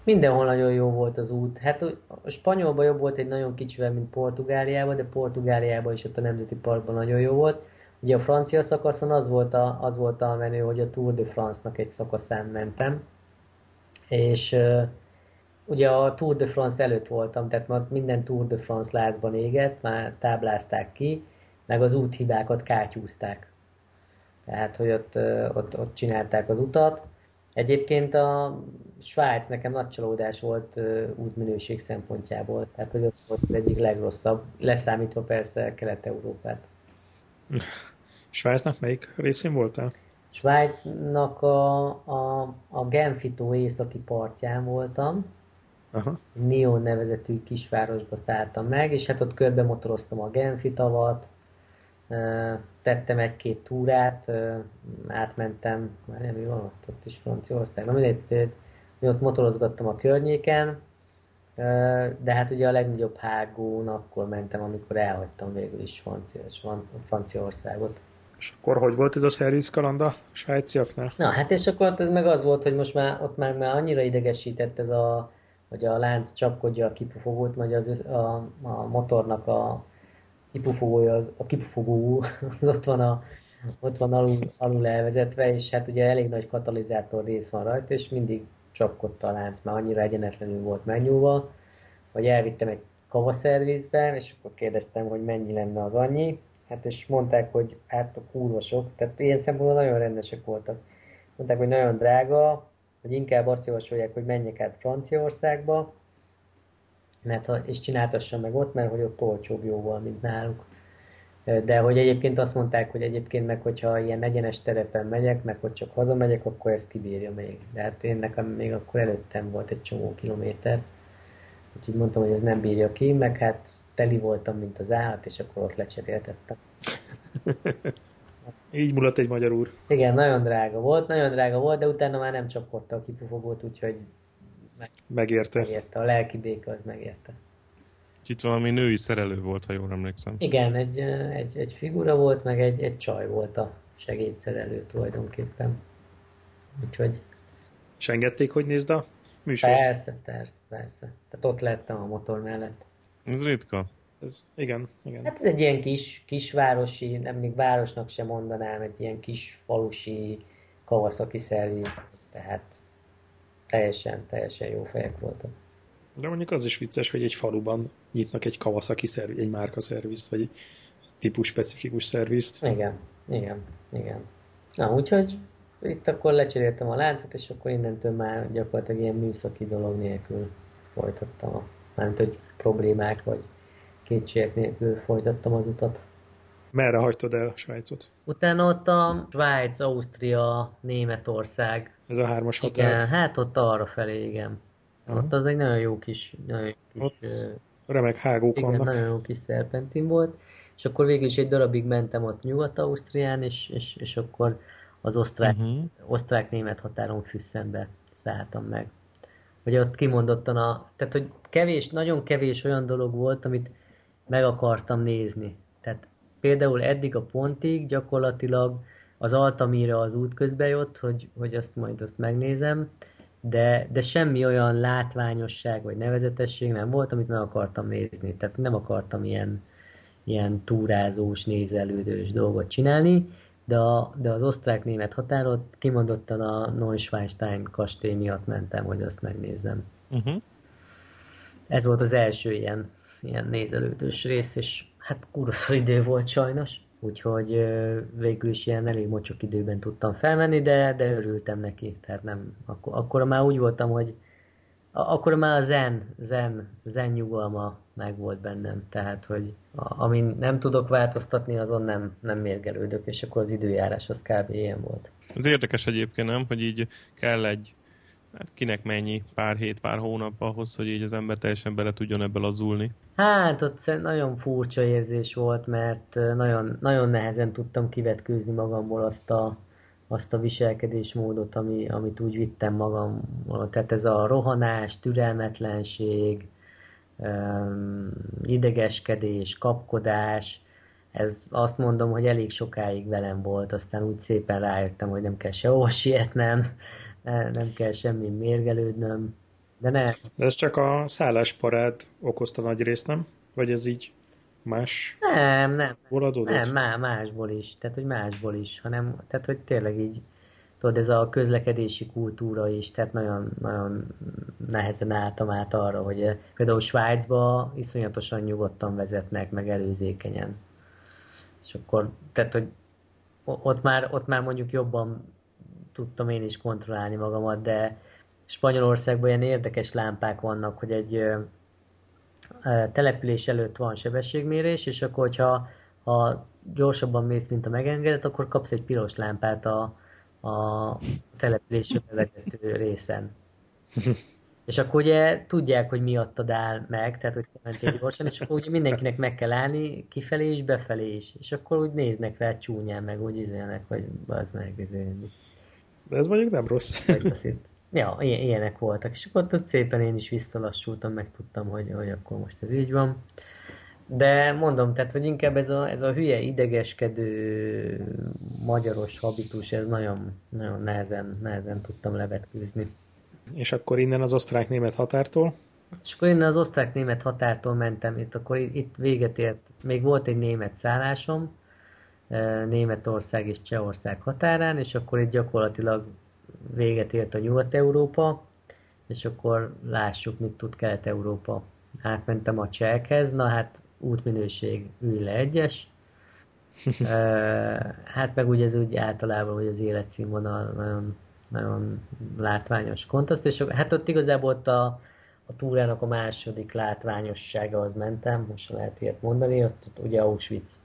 Mindenhol nagyon jó volt az út. Hát a spanyolban jobb volt egy nagyon kicsivel, mint Portugáliában, de Portugáliában is ott a Nemzeti Parkban nagyon jó volt. Ugye a francia szakaszon az volt a, az volt a menő, hogy a Tour de France-nak egy szakaszán mentem, és ugye a Tour de France előtt voltam, tehát már minden Tour de France lázban égett, már táblázták ki, meg az úthibákat kátyúzták. Tehát, hogy ott, ott, ott csinálták az utat. Egyébként a Svájc nekem nagy csalódás volt útminőség szempontjából, tehát hogy ott volt az egyik legrosszabb, leszámítva persze Kelet-Európát. Svájcnak melyik részén voltál? Svájcnak a, a, a Genfitó északi partján voltam, Aha. Nyon nevezetű kisvárosba szálltam meg, és hát ott körbe motoroztam a Genfi tavat, tettem egy-két túrát, átmentem, már nem mi van ott, ott is Franciaország, na mindegy, ott motorozgattam a környéken, de hát ugye a legnagyobb hágón akkor mentem, amikor elhagytam végül is Franciaországot. És akkor hogy volt ez a szerviz kaland a svájciaknál? Na, hát és akkor ez meg az volt, hogy most már ott már, már annyira idegesített ez a, hogy a lánc csapkodja a kipufogót, vagy az, a, a motornak a kipufogója, a kipufogó [laughs] az ott van, a, ott van alul, alul elvezetve, és hát ugye elég nagy katalizátor rész van rajta, és mindig csapkodta a lánc, már annyira egyenetlenül volt megnyúlva, hogy elvittem egy kavaszervizbe, és akkor kérdeztem, hogy mennyi lenne az annyi, hát és mondták, hogy hát a kurva sok, tehát ilyen szempontból nagyon rendesek voltak. Mondták, hogy nagyon drága, hogy inkább azt javasolják, hogy menjek át Franciaországba, mert ha, és csináltassam meg ott, mert hogy ott olcsóbb jóval, mint náluk. De hogy egyébként azt mondták, hogy egyébként meg, hogyha ilyen egyenes terepen megyek, meg hogy csak hazamegyek, akkor ezt kibírja még. De hát én nekem még akkor előttem volt egy csomó kilométer. Úgyhogy mondtam, hogy ez nem bírja ki, meg hát teli voltam, mint az állat, és akkor ott lecseréltettem. [laughs] Így mulat egy magyar úr. Igen, nagyon drága volt, nagyon drága volt, de utána már nem csapkodta a kipufogót, úgyhogy meg, megérte. megérte. A lelki béka az megérte. Itt valami női szerelő volt, ha jól emlékszem. Igen, egy, egy, egy figura volt, meg egy, egy csaj volt a segédszerelő tulajdonképpen. Úgyhogy... És engedték, hogy nézd a műsort? Persze, persze, persze. Tehát ott lettem a motor mellett. Ez ritka. Ez, igen, igen. Hát ez egy ilyen kis, kisvárosi, nem még városnak sem mondanám, egy ilyen kis falusi Kawasaki szerviz, tehát teljesen, teljesen jó fejek voltak. De mondjuk az is vicces, hogy egy faluban nyitnak egy Kawasaki szerviz, egy márka szervizt, vagy egy típus specifikus szervizt. Igen, igen, igen. Na, úgyhogy itt akkor lecseréltem a láncot, és akkor innentől már gyakorlatilag ilyen műszaki dolog nélkül folytattam a, mármint, hogy problémák, vagy kétségek nélkül folytattam az utat. Merre hagytad el a Svájcot? Utána ott a Svájc, Ausztria, Németország. Ez a hármas határ? Igen, hát ott arra felé, igen. Aha. Ott az egy nagyon jó kis... Nagyon kis ott uh, remek hágók igen, vannak. nagyon jó kis szerpentin volt. És akkor végül is egy darabig mentem ott Nyugat-Ausztrián, és, és, és akkor az osztrák, uh-huh. osztrák-német határon Füsszenbe szálltam meg. Hogy ott kimondottan a... Tehát, hogy kevés, nagyon kevés olyan dolog volt, amit meg akartam nézni. Tehát például eddig a pontig gyakorlatilag az Altamira az út közbe jött, hogy, hogy azt majd azt megnézem, de, de semmi olyan látványosság vagy nevezetesség nem volt, amit meg akartam nézni. Tehát nem akartam ilyen, ilyen túrázós, nézelődős dolgot csinálni, de, a, de az osztrák-német határot kimondottan a Neuschwanstein kastély miatt mentem, hogy azt megnézzem. Uh-huh. Ez volt az első ilyen ilyen nézelődős rész, és hát kurva idő volt sajnos, úgyhogy végül is ilyen elég mocsok időben tudtam felmenni, de, de örültem neki, tehát nem, akkor, akkor már úgy voltam, hogy akkor már a zen, zen, zen nyugalma meg volt bennem, tehát, hogy a, amin nem tudok változtatni, azon nem, nem mérgelődök, és akkor az időjárás az kb. ilyen volt. Ez érdekes egyébként, nem? Hogy így kell egy Hát kinek mennyi pár hét, pár hónap ahhoz, hogy így az ember teljesen bele tudjon ebből azulni? Hát ott nagyon furcsa érzés volt, mert nagyon, nagyon nehezen tudtam kivetkőzni magamból azt a, azt a viselkedésmódot, ami, amit úgy vittem magamból. Tehát ez a rohanás, türelmetlenség, idegeskedés, kapkodás, ez azt mondom, hogy elég sokáig velem volt, aztán úgy szépen rájöttem, hogy nem kell sehova sietnem, ne, nem kell semmi mérgelődnöm, de ne. De ez csak a szállásparád okozta nagy részt, nem? Vagy ez így más? Nem, nem. Nem, má, másból is. Tehát, hogy másból is, hanem, tehát, hogy tényleg így tudod, ez a közlekedési kultúra is, tehát nagyon, nagyon nehezen álltam át arra, hogy eh, például Svájcba iszonyatosan nyugodtan vezetnek, meg előzékenyen. És akkor, tehát, hogy ott már, ott már mondjuk jobban tudtam én is kontrollálni magamat, de Spanyolországban ilyen érdekes lámpák vannak, hogy egy ö, ö, település előtt van sebességmérés, és akkor, hogyha ha gyorsabban mész, mint a megengedett, akkor kapsz egy piros lámpát a, a településre vezető részen. [laughs] És akkor ugye tudják, hogy miattad áll meg, tehát hogy mentél gyorsan, és akkor ugye mindenkinek meg kell állni kifelé és befelé is. És akkor úgy néznek fel csúnyán, meg úgy izélnek, hogy az meg izélni. De ez mondjuk nem rossz. [laughs] ja, ilyenek voltak. És akkor ott szépen én is visszalassultam, meg tudtam, hogy, hogy akkor most ez így van. De mondom, tehát, hogy inkább ez a, ez a hülye idegeskedő magyaros habitus, ez nagyon, nagyon nehezen, nehezen tudtam levetkőzni. És akkor innen az osztrák-német határtól? És akkor innen az osztrák-német határtól mentem, itt akkor itt véget ért, még volt egy német szállásom, Németország és Csehország határán, és akkor itt gyakorlatilag véget ért a Nyugat-Európa, és akkor lássuk, mit tud Kelet-Európa. Átmentem a csehekhez, na hát útminőség ülj le egyes, [laughs] hát meg ugye ez úgy általában, hogy az életszínvonal nagyon, nagyon látványos kontraszt, és hát ott igazából ott a, a túrának a második látványossága az mentem, most lehet ilyet mondani, ott, ott ugye Auschwitz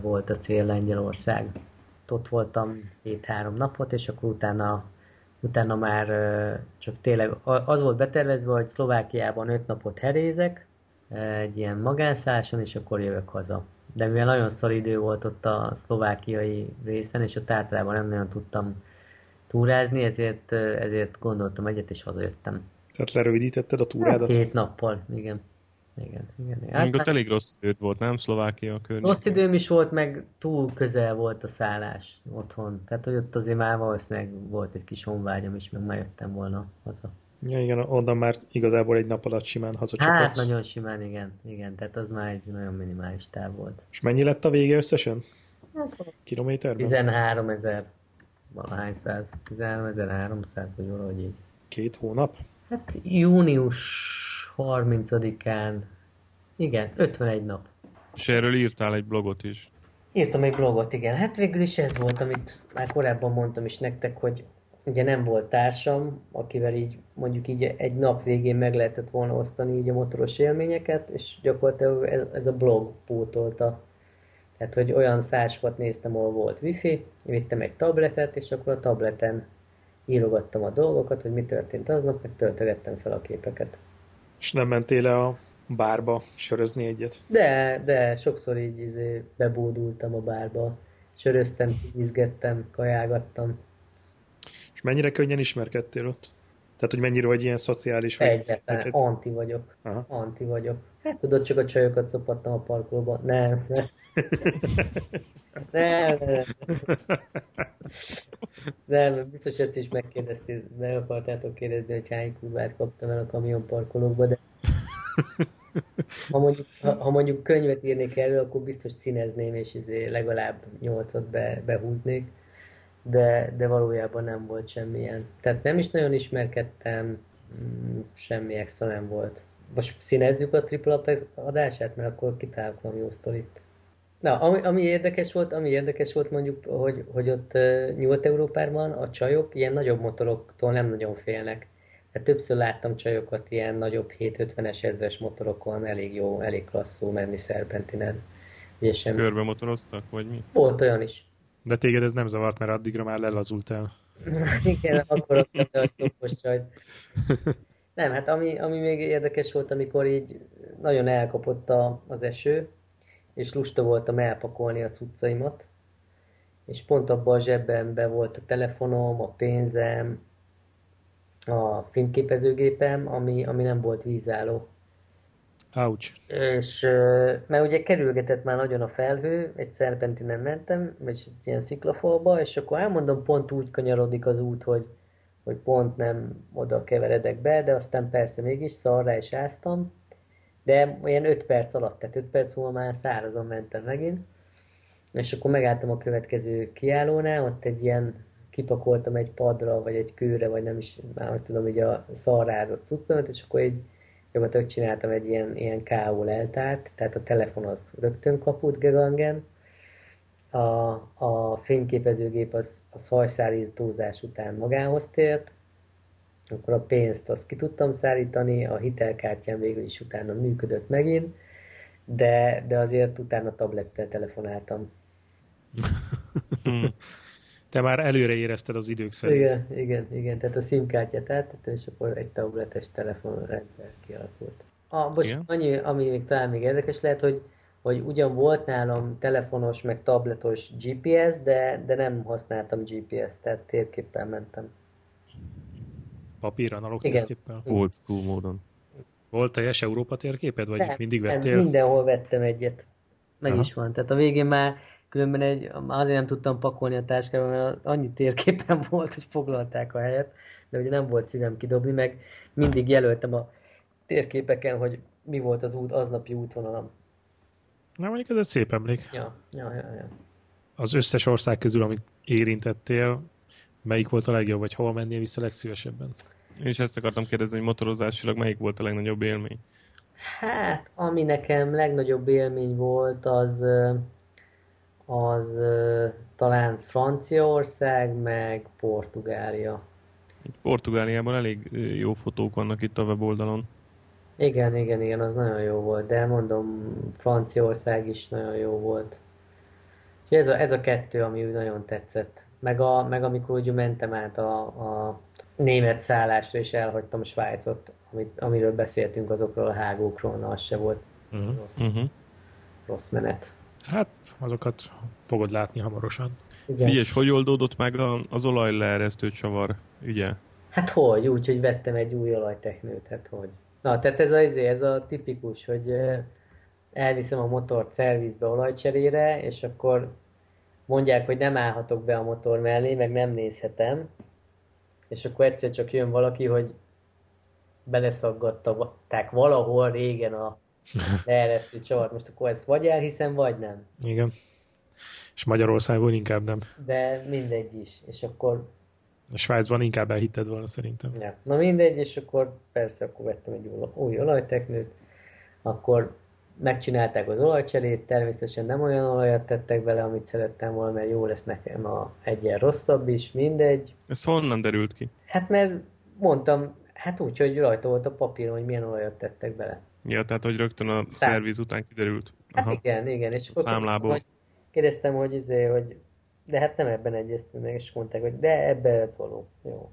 volt a cél Lengyelország. Ott voltam két-három napot, és akkor utána, utána már csak tényleg az volt betervezve, hogy Szlovákiában öt napot herézek, egy ilyen magánszálláson, és akkor jövök haza. De mivel nagyon szor idő volt ott a szlovákiai részen, és ott általában nem nagyon tudtam túrázni, ezért, ezért gondoltam egyet, és hazajöttem. Tehát lerövidítetted a túrádat? Hát, két nappal, igen. Igen, igen. igen. Még ott elég rossz időt volt, nem? Szlovákia környékén. Rossz időm is volt, meg túl közel volt a szállás otthon. Tehát, hogy ott azért már valószínűleg volt egy kis honvágyam is, meg már jöttem volna haza. Ja, igen, onnan már igazából egy nap alatt simán hazacsaphatsz. Hát, nagyon simán, igen. Igen, tehát az már egy nagyon minimális táv volt. És mennyi lett a vége összesen? Kilométerben? 13 ezer, valahány száz, 13 ezer 300, vagy valahogy így. Két hónap? Hát június 30-án, igen, 51 nap. És erről írtál egy blogot is. Írtam egy blogot, igen. Hát végül is ez volt, amit már korábban mondtam is nektek, hogy ugye nem volt társam, akivel így mondjuk így egy nap végén meg lehetett volna osztani így a motoros élményeket, és gyakorlatilag ez, ez a blog pótolta. Tehát, hogy olyan szársokat néztem, ahol volt wifi, vittem egy tabletet, és akkor a tableten írogattam a dolgokat, hogy mi történt aznap, meg töltögettem fel a képeket. És nem mentél le a bárba sörözni egyet? De, de sokszor így izé, bebódultam a bárba, söröztem, izgettem, kajálgattam. És mennyire könnyen ismerkedtél ott? Tehát, hogy mennyire vagy ilyen szociális? Vagy Egyetlen, neked? anti vagyok. Aha. Anti vagyok. Hát tudod, csak a csajokat szopattam a parkolóban. [laughs] Nem, nem. Nem, nem. Nem, biztos ezt is megkérdeztél, meg akartátok kérdezni, hogy hány kubát kaptam el a kamionparkolókba, de ha mondjuk, ha, ha mondjuk könyvet írnék elő, akkor biztos színezném, és izé legalább nyolcat be, behúznék, de, de valójában nem volt semmilyen. Tehát nem is nagyon ismerkedtem, mm, semmi extra nem volt. Most színezzük a Triple Apex adását, mert akkor kitálok valami jó sztorit. Na, ami, ami, érdekes volt, ami érdekes volt mondjuk, hogy, hogy ott uh, Nyugat-Európában a csajok ilyen nagyobb motoroktól nem nagyon félnek. Hát többször láttam csajokat ilyen nagyobb 750-es ezres motorokon, elég jó, elég klasszú menni szerpentinen. Ugye sem... Körbe motoroztak, vagy mi? Volt olyan is. De téged ez nem zavart, mert addigra már lelazultál. [laughs] Igen, akkor adtam le a stoppos csajt. Nem, hát ami, ami még érdekes volt, amikor így nagyon elkapott a, az eső, és lusta voltam elpakolni a cuccaimat, és pont abban a zsebemben volt a telefonom, a pénzem, a fényképezőgépem, ami, ami nem volt vízálló. Ouch. És mert ugye kerülgetett már nagyon a felhő, egy szerpentinen mentem, és egy ilyen sziklafalba, és akkor elmondom, pont úgy kanyarodik az út, hogy, hogy pont nem oda keveredek be, de aztán persze mégis szarrá is áztam, de olyan 5 perc alatt, tehát 5 perc múlva már szárazon mentem megint, és akkor megálltam a következő kiállónál, ott egy ilyen kipakoltam egy padra, vagy egy kőre, vagy nem is, már hogy tudom, így a szarrázott cuccomat, és akkor így gyakorlatilag csináltam egy ilyen, ilyen KO leltárt, tehát a telefon az rögtön kaput gegangen, a, a fényképezőgép az, az hajszárítózás után magához tért, akkor a pénzt azt ki tudtam szállítani, a hitelkártyám végül is utána működött megint, de, de azért utána tablettel telefonáltam. Te már előre érezted az idők szerint. Igen, igen, igen. Tehát a SIM-kártyát áttettem, és akkor egy tabletes telefonrendszer kialakult. Ah, most igen? annyi, ami még talán még érdekes lehet, hogy, hogy ugyan volt nálam telefonos, meg tabletos GPS, de, de nem használtam GPS-t, tehát térképpel mentem. Papír, analóg térképpel? Old school módon. Volt teljes Európa térképed, vagy nem, mindig vettél? Nem, mindenhol vettem egyet. Meg Aha. is van. Tehát a végén már különben egy, azért nem tudtam pakolni a táskába, mert annyi térképen [laughs] volt, hogy foglalták a helyet, de ugye nem volt szívem kidobni, meg mindig jelöltem a térképeken, hogy mi volt az út, aznapi útvonalam. Na mondjuk ez egy szép emlék. Ja, ja, ja, ja. Az összes ország közül, amit érintettél, melyik volt a legjobb, vagy hova mennél vissza legszívesebben? Én is ezt akartam kérdezni, hogy motorozásilag melyik volt a legnagyobb élmény? Hát, ami nekem legnagyobb élmény volt, az, az talán Franciaország, meg Portugália. Portugáliában elég jó fotók vannak itt a weboldalon. Igen, igen, igen, az nagyon jó volt, de mondom, Franciaország is nagyon jó volt. És ez a, ez a kettő, ami nagyon tetszett. Meg, a, meg amikor úgy mentem át a, a német szállásra, és elhagytam Svájcot, amit, amiről beszéltünk azokról a hágókról, na az se volt uh-huh. rossz, uh-huh. rossz menet. Hát, azokat fogod látni hamarosan. Igen. Figyelj, hogy oldódott meg az olajleeresztő csavar ügye? Hát hogy, úgy, hogy vettem egy új olajteknőt, hát hogy. Na, tehát ez a, ez a tipikus, hogy elviszem a motort szervizbe olajcserére, és akkor mondják, hogy nem állhatok be a motor mellé, meg nem nézhetem, és akkor egyszer csak jön valaki, hogy beleszaggatták valahol régen a [laughs] leeresztő csavart. Most akkor ezt vagy elhiszem, vagy nem. Igen. És Magyarországon inkább nem. De mindegy is. És akkor... A Svájcban inkább elhitted volna szerintem. Ja. Na mindegy, és akkor persze akkor vettem egy új olajteknőt, akkor megcsinálták az olajcserét, természetesen nem olyan olajat tettek bele, amit szerettem volna, mert jó lesz nekem a egyen rosszabb is, mindegy. Ez honnan derült ki? Hát mert mondtam, hát úgy, hogy rajta volt a papíron, hogy milyen olajat tettek bele. Ja, tehát hogy rögtön a Szám. szerviz után kiderült. Hát Aha. igen, igen. És akkor számlából. Kérdeztem, hogy, kérdeztem, hogy, izé, hogy de hát nem ebben egyeztünk meg, és mondták, hogy de ebben lett való. Jó.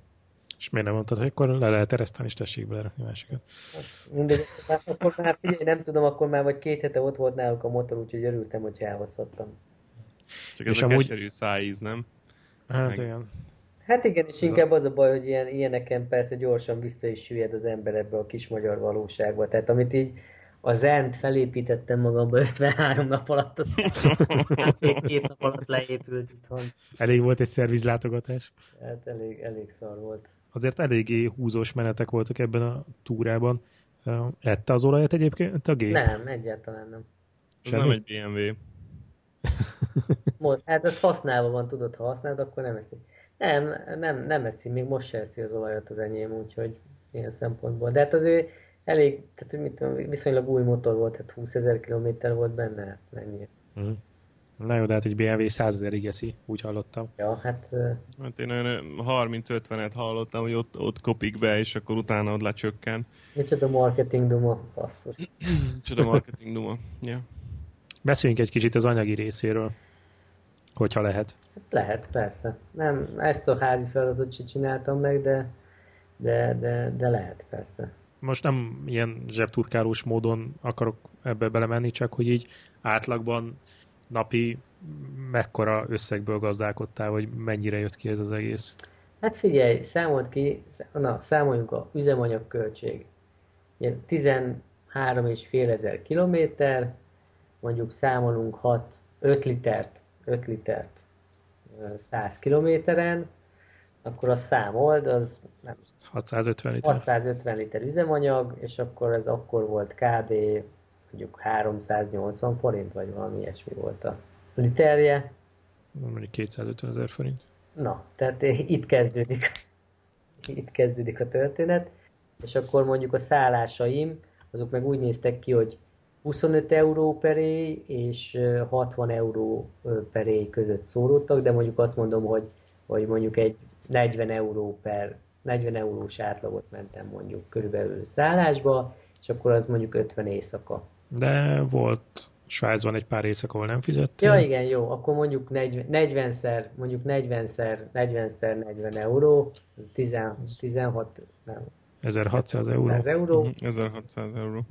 És miért nem mondtad, hogy akkor le lehet ereszteni, és tessék belerakni másikat? Hát, mindegy, akkor már figyelj, nem tudom, akkor már vagy két hete ott volt náluk a motor, úgyhogy örültem, hogy elhozhattam. Csak ez és a amúgy... keserű szájíz, nem? Hát Meg... igen. Hát igen, és inkább az a baj, hogy ilyen, ilyeneken persze gyorsan vissza is süllyed az ember ebbe a kis magyar valóságba. Tehát amit így a zent felépítettem magamba 53 nap alatt, az [laughs] két, két nap alatt leépült itthon. Elég volt egy szervizlátogatás? Hát elég, elég szar volt azért eléggé húzós menetek voltak ebben a túrában. Ette az olajat egyébként a gép? Nem, egyáltalán nem. Ez nem egy BMW. Most, hát ez használva van, tudod, ha használod, akkor nem eszi. Nem, nem, nem eszi, még most se eszi az olajat az enyém, úgyhogy ilyen szempontból. De hát azért elég, tehát mit tudom, viszonylag új motor volt, tehát 20 ezer kilométer volt benne, hát mennyi. Mm. Na jó, de hát egy BMW 100 ezerig eszi, úgy hallottam. Ja, hát... Hát én olyan 30-50-et hallottam, hogy ott, ott kopik be, és akkor utána ott lecsökken. Micsoda marketing duma, basszus. Micsoda marketing duma, ja. Beszéljünk egy kicsit az anyagi részéről, hogyha lehet. Lehet, persze. Nem, ezt a házi feladatot sem csináltam meg, de, de, de, de lehet, persze. Most nem ilyen zsebturkálós módon akarok ebbe belemenni, csak hogy így átlagban napi mekkora összegből gazdálkodtál, vagy mennyire jött ki ez az egész? Hát figyelj, számolt ki, na, számoljunk a üzemanyagköltség. 13,5 ezer kilométer, mondjuk számolunk 6, 5 litert, 5 litert 100 kilométeren, akkor a számold, az nem, 650 liter. 650 liter üzemanyag, és akkor ez akkor volt kb mondjuk 380 forint, vagy valami ilyesmi volt a literje. Mondjuk 250 ezer forint. Na, tehát [laughs] itt kezdődik, itt kezdődik a történet, és akkor mondjuk a szállásaim, azok meg úgy néztek ki, hogy 25 euró per éj és 60 euró per éj között szóródtak, de mondjuk azt mondom, hogy, hogy mondjuk egy 40 euró per 40 eurós átlagot mentem mondjuk körülbelül szállásba, és akkor az mondjuk 50 éjszaka. De volt Svájcban egy pár éjszaka, ahol nem fizettél. Ja, igen, jó, akkor mondjuk 40, szer mondjuk 40-szer, 40-szer 40 euró, az 10, 16, nem, 1600 euró. 100 euró. Mhm, 1600 euró.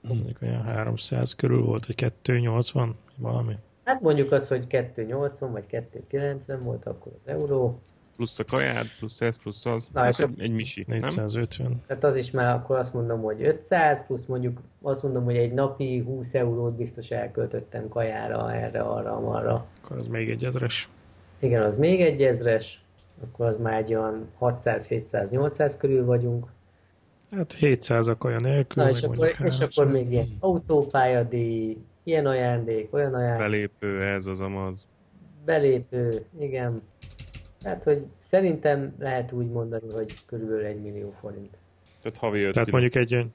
Mondjuk olyan 300 körül volt, vagy 280, valami. Hát mondjuk az, hogy 280 vagy 290 volt akkor az euró. Plusz a kajád, plusz ez, plusz az. Na, hát és egy, egy misi, nem? 450. Tehát az is már akkor azt mondom, hogy 500, plusz mondjuk azt mondom, hogy egy napi 20 eurót biztos elköltöttem kajára, erre, arra, arra. Akkor az még egy ezres. Igen, az még egy ezres, akkor az már egy olyan 600, 700, 800 körül vagyunk. Hát 700 a kaja nélkül. Na, és akkor, és 300. akkor még ilyen autópályadíj, ilyen ajándék, olyan ajándék, Belépő, ez az amaz. belépő, igen. Tehát, hogy szerintem lehet úgy mondani, hogy körülbelül egy millió forint. Tehát havi 5 Tehát mondjuk egy olyan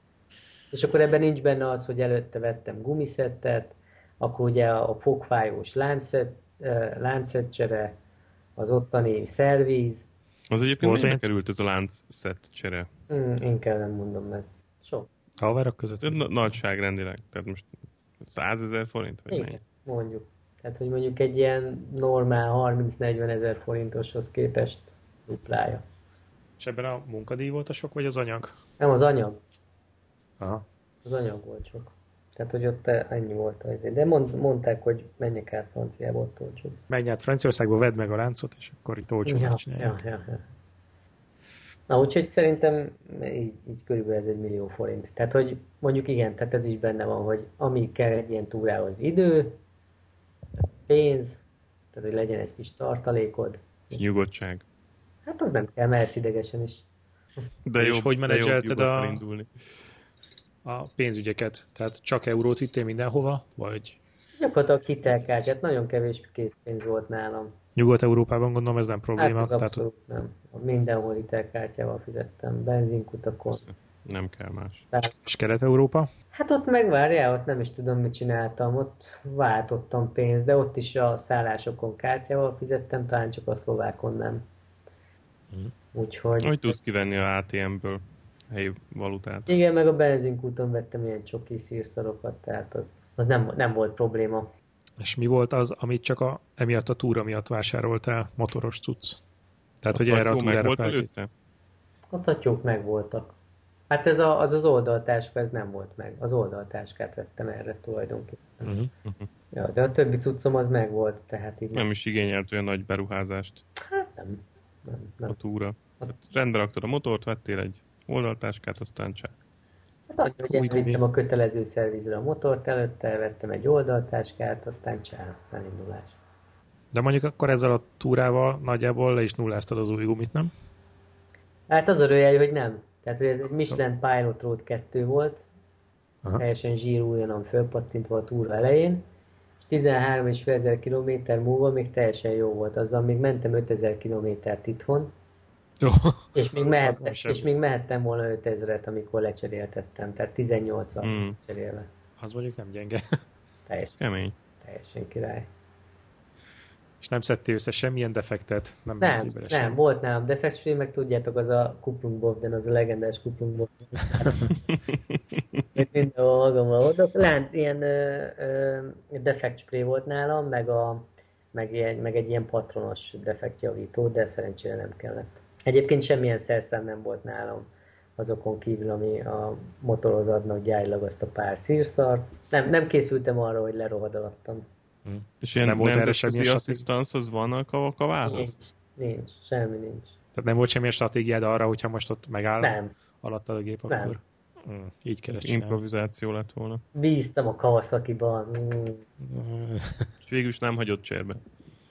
És akkor ebben nincs benne az, hogy előtte vettem gumiszettet, akkor ugye a fogfájós láncszett, eh, láncszedcsere, az ottani szervíz, Az egyébként Volt mennyibe került ez a lánc szett csere? hmm, inkább nem mondom meg. Sok. haverok között. Na- Nagyságrendileg. Tehát most 100 ezer forint? Vagy Igen, mennyi? mondjuk. Tehát, hogy mondjuk egy ilyen normál 30-40 ezer forintoshoz képest duplája. És ebben a munkadíj volt a sok, vagy az anyag? Nem, az anyag. Aha. Az anyag volt sok. Tehát, hogy ott ennyi volt az. De mond, mondták, hogy menjek át Franciába, ott olcsóbb. Menj át Franciaországba, vedd meg a láncot, és akkor itt olcsóban Ja, ja, ja, ja. Na, úgyhogy szerintem így, így körülbelül ez egy millió forint. Tehát, hogy mondjuk igen, tehát ez is benne van, hogy ami kell egy ilyen túrához idő, pénz, tehát, hogy legyen egy kis tartalékod. És nyugodtság. Hát az nem kell, mehetsz idegesen is. De És jó, hogy menedzselted a- indulni. A pénzügyeket. Tehát csak eurót vittél mindenhova, vagy Gyakorlatilag hitelkártyát, nagyon kevés készpénz volt nálam. Nyugat-Európában gondolom ez nem Hát probléma. az tehát abszolút nem. Mindenhol hitelkártyával fizettem, benzinkutakon. Nem kell más. és Kelet-Európa? Hát ott megvárjál, ott nem is tudom, mit csináltam. Ott váltottam pénzt, de ott is a szállásokon kártyával fizettem, talán csak a szlovákon nem. Mhm. Úgyhogy... Hogy tudsz kivenni a ATM-ből helyi valutát? Igen, meg a benzinkúton vettem ilyen csoki szírszarokat, tehát az, az nem, nem volt probléma. És mi volt az, amit csak a, emiatt a túra miatt vásároltál motoros cucc? Tehát, hogy erre a túrára előtte? A tatyók meg voltak. Hát ez a, az az oldaltáska, ez nem volt meg. Az oldaltáskát vettem erre tulajdonképpen. Uh-huh. Ja, de a többi cuccom az meg volt, tehát így Nem is igényelt olyan nagy beruházást nem. nem, nem. a túra. Tehát rendre raktad a motort, vettél egy oldaltáskát, aztán csak. Hát Új gumi. elvittem a kötelező szervizre a motort előtte, vettem egy oldaltáskát, aztán csá, aztán indulás. De mondjuk akkor ezzel a túrával nagyjából le is nulláztad az új gumit, nem? Hát az a röjjel, hogy nem. Tehát, hogy ez egy Michelin Pilot Road 2 volt, Aha. teljesen zsírú, olyan fölpattintva a túra elején, és 13 és fél ezer kilométer múlva még teljesen jó volt. Azzal még mentem 5000 kilométert itthon, Jó. és még, mehettem, és még mehettem volna 5000-et, amikor lecseréltettem, tehát 18 al Mm. cserélve. Az mondjuk nem gyenge. Teljesen, Kemény. teljesen király. És nem szedtél össze semmilyen defektet? Nem, Nem, nem, semmi? volt nálam defektfree, meg tudjátok, az a Kuplunkbovden, az a legendás Kuplunkbovden. Itt [laughs] mindenhol magammal hordok. Lent, ilyen ö, ö, defekt spray volt nálam, meg, a, meg, ilyen, meg egy ilyen patronos defektjavító, de szerencsére nem kellett. Egyébként semmilyen szerszám nem volt nálam azokon kívül, ami a motorhoz adnak gyárilag azt a pár szírszart. Nem, nem készültem arra, hogy lerohad alattam. És ilyen Nem volt erre semmilyen asszisztansz, az van a kav- kavához? Nincs, nincs, semmi nincs. Tehát nem volt semmilyen stratégiád arra, hogyha most ott megáll Nem, alattad a gép, Nem. akkor mm, így csinálni. Improvizáció lett volna. bíztam a Kawasaki-ban. Mm. És végül is nem hagyott cserbe.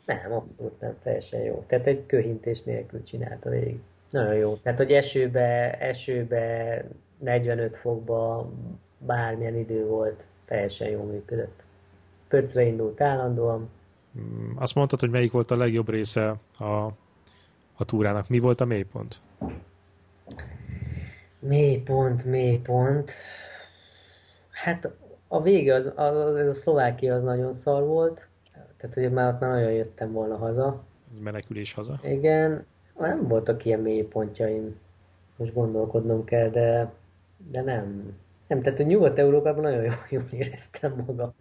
Nem, abszolút nem, teljesen jó. Tehát egy köhintés nélkül csinálta végig. Nagyon jó. Tehát, hogy esőbe, esőbe, 45 fokba, bármilyen idő volt, teljesen jól működött. Pöcre indult állandóan. Mm, Azt mondtad, hogy melyik volt a legjobb része a a túrának. Mi volt a mélypont? Mélypont, mélypont. Hát a vége, az, az, ez a Szlovákia az nagyon szar volt. Tehát ugye már ott már nagyon jöttem volna haza. Ez menekülés haza. Igen, nem voltak ilyen mélypontjaim. Most gondolkodnom kell, de, de nem. Nem, tehát a Nyugat-Európában nagyon jól, [laughs] jól éreztem magam.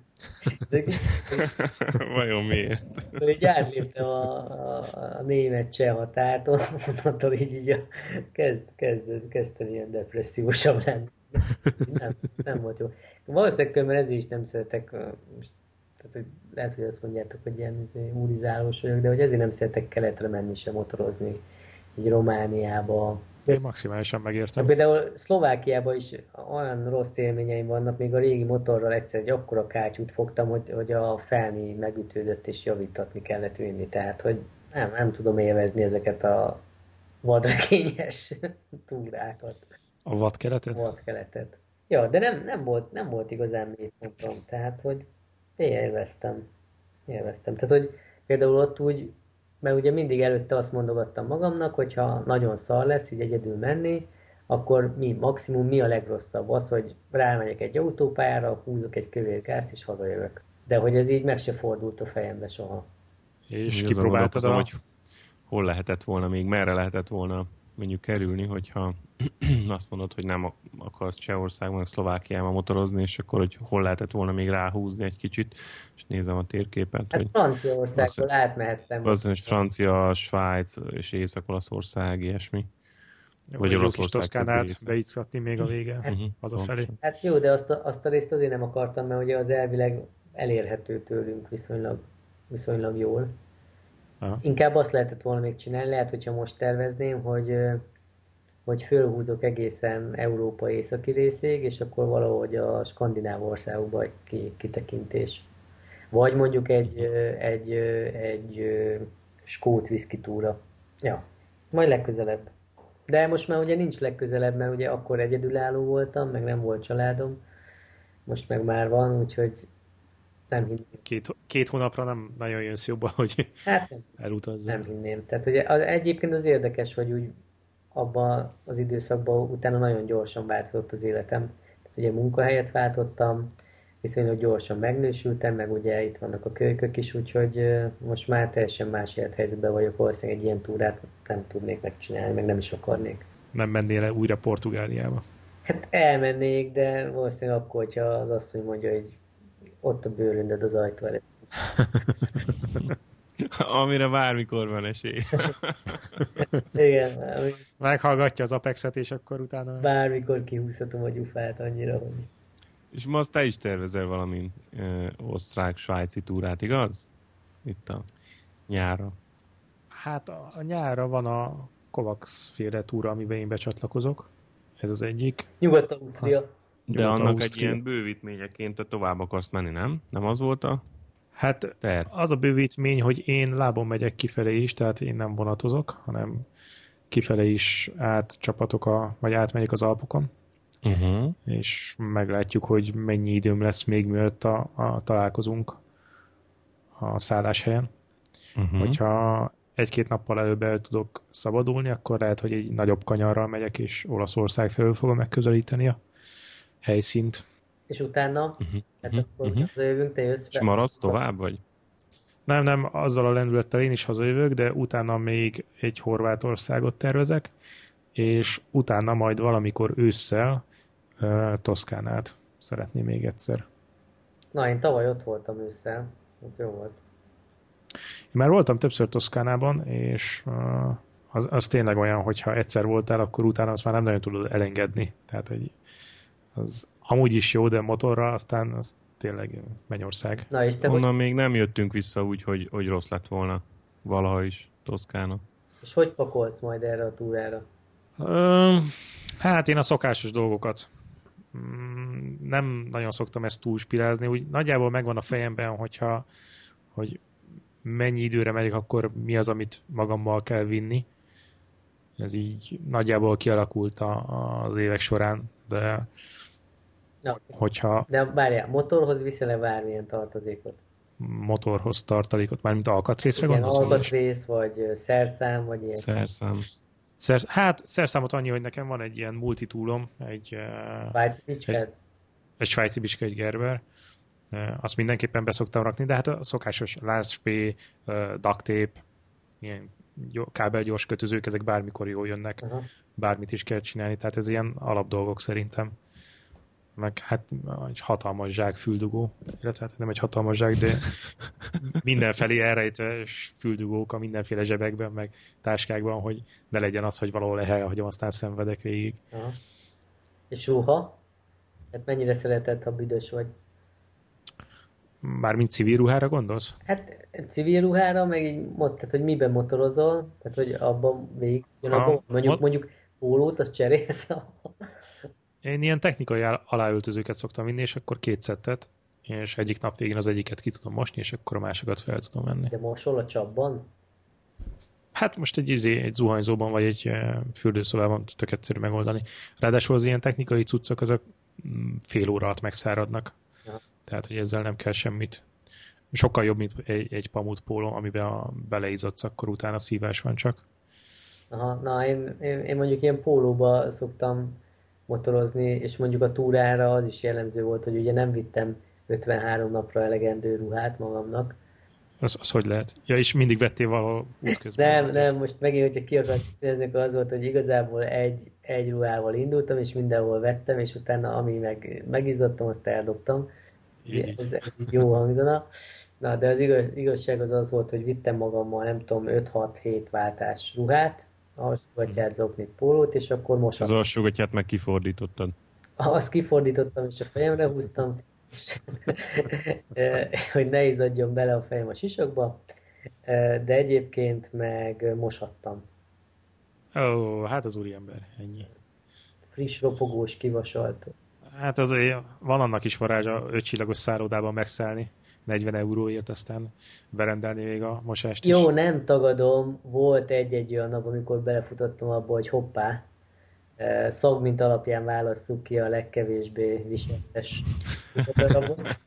[laughs] Vajon miért? Hogy átléptem a, a, a német cseh határt, onnantól így, így a, kezd, kezd, kezdtem ilyen depressziósabb lenni. Nem, nem volt jó. Valószínűleg különben ezért is nem szeretek, most, tehát, hogy lehet, hogy azt mondjátok, hogy ilyen úrizálós vagyok, de hogy ezért nem szeretek keletre menni sem motorozni, így Romániába, én maximálisan megértem. Például Szlovákiában is olyan rossz élményeim vannak, még a régi motorral egyszer egy akkora kátyút fogtam, hogy, hogy a felmi megütődött és javítatni kellett vinni. Tehát, hogy nem, nem tudom élvezni ezeket a vadregényes [laughs] túrákat. A vadkeletet? Vadkeletet. Ja, de nem, nem, volt, nem volt igazán mélypontom, tehát, hogy én élveztem. Élveztem. Tehát, hogy például ott úgy mert ugye mindig előtte azt mondogattam magamnak, hogyha nagyon szar lesz, így egyedül menni, akkor mi, maximum mi a legrosszabb? Az, hogy rámegyek egy autópályára, húzok egy kövér gázt, és hazajövök. De hogy ez így meg se fordult a fejembe soha. És kipróbáltad a... hogy hol lehetett volna még, merre lehetett volna mondjuk kerülni, hogyha [clears throat] azt mondod, hogy nem akarsz Csehországban, Szlovákiában motorozni, és akkor hogy hol lehetett volna még ráhúzni egy kicsit, és nézem a térképet. Hát hogy Franciaországból átmehettem. Az Francia, Svájc és Észak-Olaszország, ilyesmi. Vagy Oroszország. Toszkánát beicatni még a vége, hát, uh-huh, hazafelé. Hát jó, de azt a, azt a részt azért nem akartam, mert ugye az elvileg elérhető tőlünk viszonylag, viszonylag jól. Aha. Inkább azt lehetett volna még csinálni, lehet, hogyha most tervezném, hogy hogy fölhúzok egészen Európa északi részéig, és akkor valahogy a skandináv országokba egy kitekintés. Vagy mondjuk egy, egy, egy, egy skót viszki túra. Ja, majd legközelebb. De most már ugye nincs legközelebb, mert ugye akkor egyedülálló voltam, meg nem volt családom. Most meg már van, úgyhogy nem hinném. Két, két hónapra nem nagyon jön jobban, hogy hát nem, elutazzon. Nem hinném. Tehát ugye az, egyébként az érdekes, hogy úgy abban az időszakban utána nagyon gyorsan változott az életem. Tehát ugye munkahelyet váltottam, viszonylag gyorsan megnősültem, meg ugye itt vannak a kölykök is, úgyhogy most már teljesen más élethelyzetben vagyok, valószínűleg egy ilyen túrát nem tudnék megcsinálni, meg nem is akarnék. Nem mennél le újra Portugáliába? Hát elmennék, de valószínűleg akkor, hogyha az asszony mondja, hogy ott a bőröndöd az ajtó előtt. [laughs] Amire bármikor van esély. [laughs] Igen. Meghallgatja az Apexet, és akkor utána... Bármikor kihúzhatom a gyufát annyira, hogy... És most te is tervezel valami ö, osztrák-svájci túrát, igaz? Itt a nyára. Hát a, a nyára van a Kovacs féle túra, amiben én becsatlakozok. Ez az egyik. Nyugat-Ausztria. De annak egy ilyen bővítményeként te tovább akarsz menni, nem? Nem az volt a Hát Ter. az a bővítmény, hogy én lábon megyek kifelé is, tehát én nem vonatozok, hanem kifelé is átcsapatok, a, vagy átmegyek az Alpokon, uh-huh. és meglátjuk, hogy mennyi időm lesz még mielőtt a, a találkozunk a szálláshelyen. Uh-huh. Hogyha egy-két nappal előbb el tudok szabadulni, akkor lehet, hogy egy nagyobb kanyarral megyek, és Olaszország felől fogom megközelíteni a helyszínt. És utána, uh-huh. hát uh-huh. akkor uh-huh. hazajövünk, te jössz És maradsz tovább, vagy? Nem, nem, azzal a lendülettel én is hazajövök, de utána még egy Horvátországot tervezek, és utána majd valamikor ősszel uh, Toszkánát szeretném még egyszer. Na, én tavaly ott voltam ősszel, az jó volt. Én már voltam többször Toszkánában, és uh, az, az tényleg olyan, hogyha egyszer voltál, akkor utána azt már nem nagyon tudod elengedni. Tehát, hogy az amúgy is jó, de motorra aztán az tényleg Mennyország. Na és te Onnan hogy... még nem jöttünk vissza úgy, hogy, hogy rossz lett volna valaha is Toszkána. És hogy pakolsz majd erre a túrára? Ö, hát én a szokásos dolgokat. Mm, nem nagyon szoktam ezt túlspirázni, úgy nagyjából megvan a fejemben, hogyha hogy mennyi időre megyek, akkor mi az, amit magammal kell vinni. Ez így nagyjából kialakult a, az évek során, de Na, hogyha... De várjál, motorhoz viszel-e bármilyen tartozékot? motorhoz tartalékot, mármint alkatrészre Igen, gondolsz? alkatrész, vagy szerszám, vagy ilyen. Szerszám. Szer, hát szerszámot annyi, hogy nekem van egy ilyen multitúlom, egy, Svájci bicskát? egy, egy svájci bicska, egy Gerber. Azt mindenképpen beszoktam rakni, de hát a szokásos lázspé, uh, duct tape, ilyen kábelgyors kötözők, ezek bármikor jól jönnek, Aha. bármit is kell csinálni, tehát ez ilyen alapdolgok szerintem. Meg hát egy hatalmas zsák füldugó, illetve hát nem egy hatalmas zsák, de mindenfelé elrejtve füldugók a mindenféle zsebekben, meg táskákban, hogy ne legyen az, hogy valahol elhagyom, aztán szenvedek végig. Aha. És ruha? Hát mennyire szereted, ha büdös vagy? Mármint civil ruhára gondolsz? Hát civil ruhára, meg így mondtad, hogy miben motorozol, tehát hogy abban végig, mondjuk, mondjuk pólót, azt cserélsz. Én ilyen technikai aláöltözőket szoktam vinni, és akkor két szettet, és egyik nap végén az egyiket ki tudom mosni, és akkor a másikat fel tudom venni. De mosol a csapban? Hát most egy, izé, egy zuhanyzóban, vagy egy fürdőszobában tök egyszerű megoldani. Ráadásul az ilyen technikai cuccok, azok mm, fél óra alatt megszáradnak. Ja. Tehát, hogy ezzel nem kell semmit. Sokkal jobb, mint egy, egy pamut póló, amiben a beleizotsz, akkor utána szívás van csak. Aha, na én, én, én mondjuk ilyen pólóba szoktam motorozni, és mondjuk a túrára az is jellemző volt, hogy ugye nem vittem 53 napra elegendő ruhát magamnak. Az, az hogy lehet? Ja, és mindig vettél valahol útközben. Nem, nem, most megint, hogyha ki akarsz célzni, akkor az volt, hogy igazából egy, egy ruhával indultam, és mindenhol vettem, és utána ami meg, megizzadtam, azt eldobtam. Így, így. Ez, ez így jó hangzana. Na, de az igaz, igazság az az volt, hogy vittem magammal, nem tudom, 5-6-7 váltás ruhát, alsógatját, zoknit, pólót, és akkor Az mosattam. alsógatját meg kifordítottad. Azt kifordítottam, és a fejemre húztam, és, hogy ne izzadjon bele a fejem a sisakba, de egyébként meg mosattam. Ó, hát az úriember, ennyi. Friss, ropogós, kivasalt. Hát azért van annak is varázsa ötcsillagos szállodában megszállni 40 euróért, aztán berendelni még a mosást is. Jó, nem tagadom, volt egy-egy olyan nap, amikor belefutottam abba, hogy hoppá, eh, szagmint alapján választjuk ki a legkevésbé viseletes darabot. [laughs]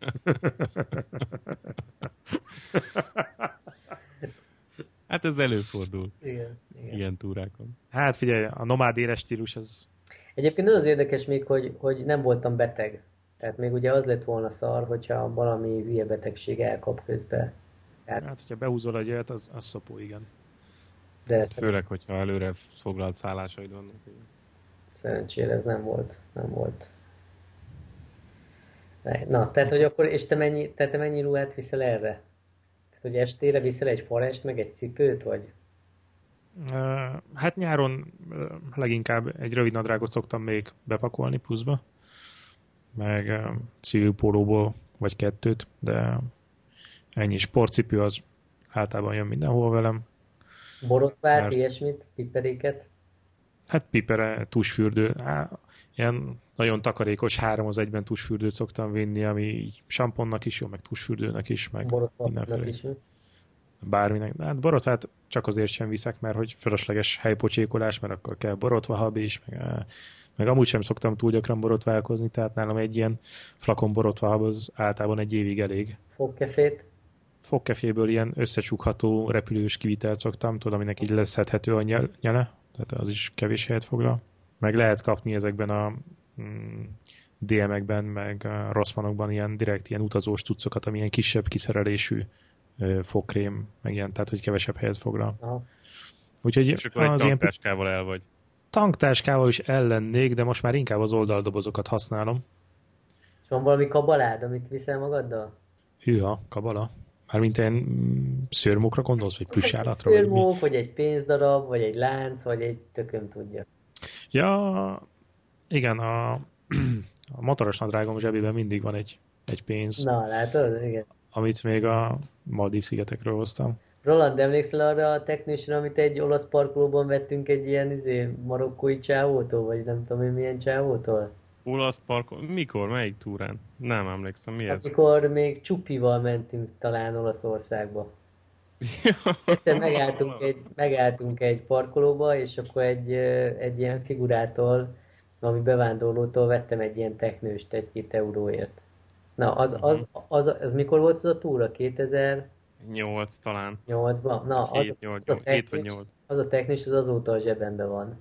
Hát ez előfordul Igen, igen. ilyen túrákon. Hát figyelj, a nomád éles stílus az Egyébként az az érdekes még, hogy, hogy nem voltam beteg. Tehát még ugye az lett volna szar, hogyha valami hülye betegség elkap közben. Hát, hogyha behúzol egy olyat, az, az szopó, igen. De Hát főleg, hogyha előre foglalt szállásaid vannak. szerencsére ez nem volt. Nem volt. Na, tehát, hogy akkor, és te mennyi, te, te mennyi ruhát viszel erre? Tehát, hogy estére viszel egy forest, meg egy cipőt, vagy? Hát nyáron leginkább egy rövid nadrágot szoktam még bepakolni pluszba, meg civil pólóból vagy kettőt, de ennyi sportcipő az általában jön mindenhol velem. Borotvát, Mert- ilyesmit, piperéket? Hát pipere, tusfürdő, á, ilyen nagyon takarékos három az egyben tusfürdőt szoktam vinni, ami így samponnak is jó, meg tusfürdőnek is, meg mindenféle. is. bárminek. De hát borotvát csak azért sem viszek, mert hogy fölösleges helypocsékolás, mert akkor kell borotvahabi is, meg, meg amúgy sem szoktam túl gyakran borotválkozni, tehát nálam egy ilyen flakon borotvahab az általában egy évig elég. Fogkefét? Fogkeféből ilyen összecsukható repülős kivitelt szoktam, tudod, aminek így leszedhető a nyel- nyele, tehát az is kevés helyet foglal. Meg lehet kapni ezekben a mm, DM-ekben, meg a Rossmanokban ilyen direkt ilyen utazós cuccokat, ami ilyen kisebb kiszerelésű ö, fogkrém, meg ilyen, tehát hogy kevesebb helyet foglal. Aha. Úgyhogy És akkor egy ilyen el vagy. Tanktáskával is ellennék, de most már inkább az oldaldobozokat használom. És van valami kabalád, amit viszel magaddal? Hűha, kabala. Mármint ilyen mm, szőrmókra gondolsz, vagy plüssállatra? Vagy mi? Szőrmók, vagy egy pénzdarab, vagy egy lánc, vagy egy tököm tudja. Ja, igen, a, [clears throat] a motoros nadrágom zsebében mindig van egy, egy pénz. Na, látod? Igen. amit még a Maldív szigetekről hoztam. Roland, emlékszel arra a technősre, amit egy olasz parkolóban vettünk egy ilyen izé, marokkói csávótól, vagy nem tudom én milyen csávótól? Olasz parkon. Mikor? Melyik túrán? Nem emlékszem. Mi ez? Amikor még csupival mentünk talán Olaszországba. [laughs] Egyszer megálltunk egy, megálltunk egy parkolóba, és akkor egy, egy ilyen figurától, ami bevándorlótól vettem egy ilyen technőst egy-két euróért. Na, az, az, az, az, az mikor volt az a túra? 2000? 8 talán. 8-ban? Na, az, 7, 8, az, a 7 vagy technis, 8. az a technis, az azóta a zsebemben van.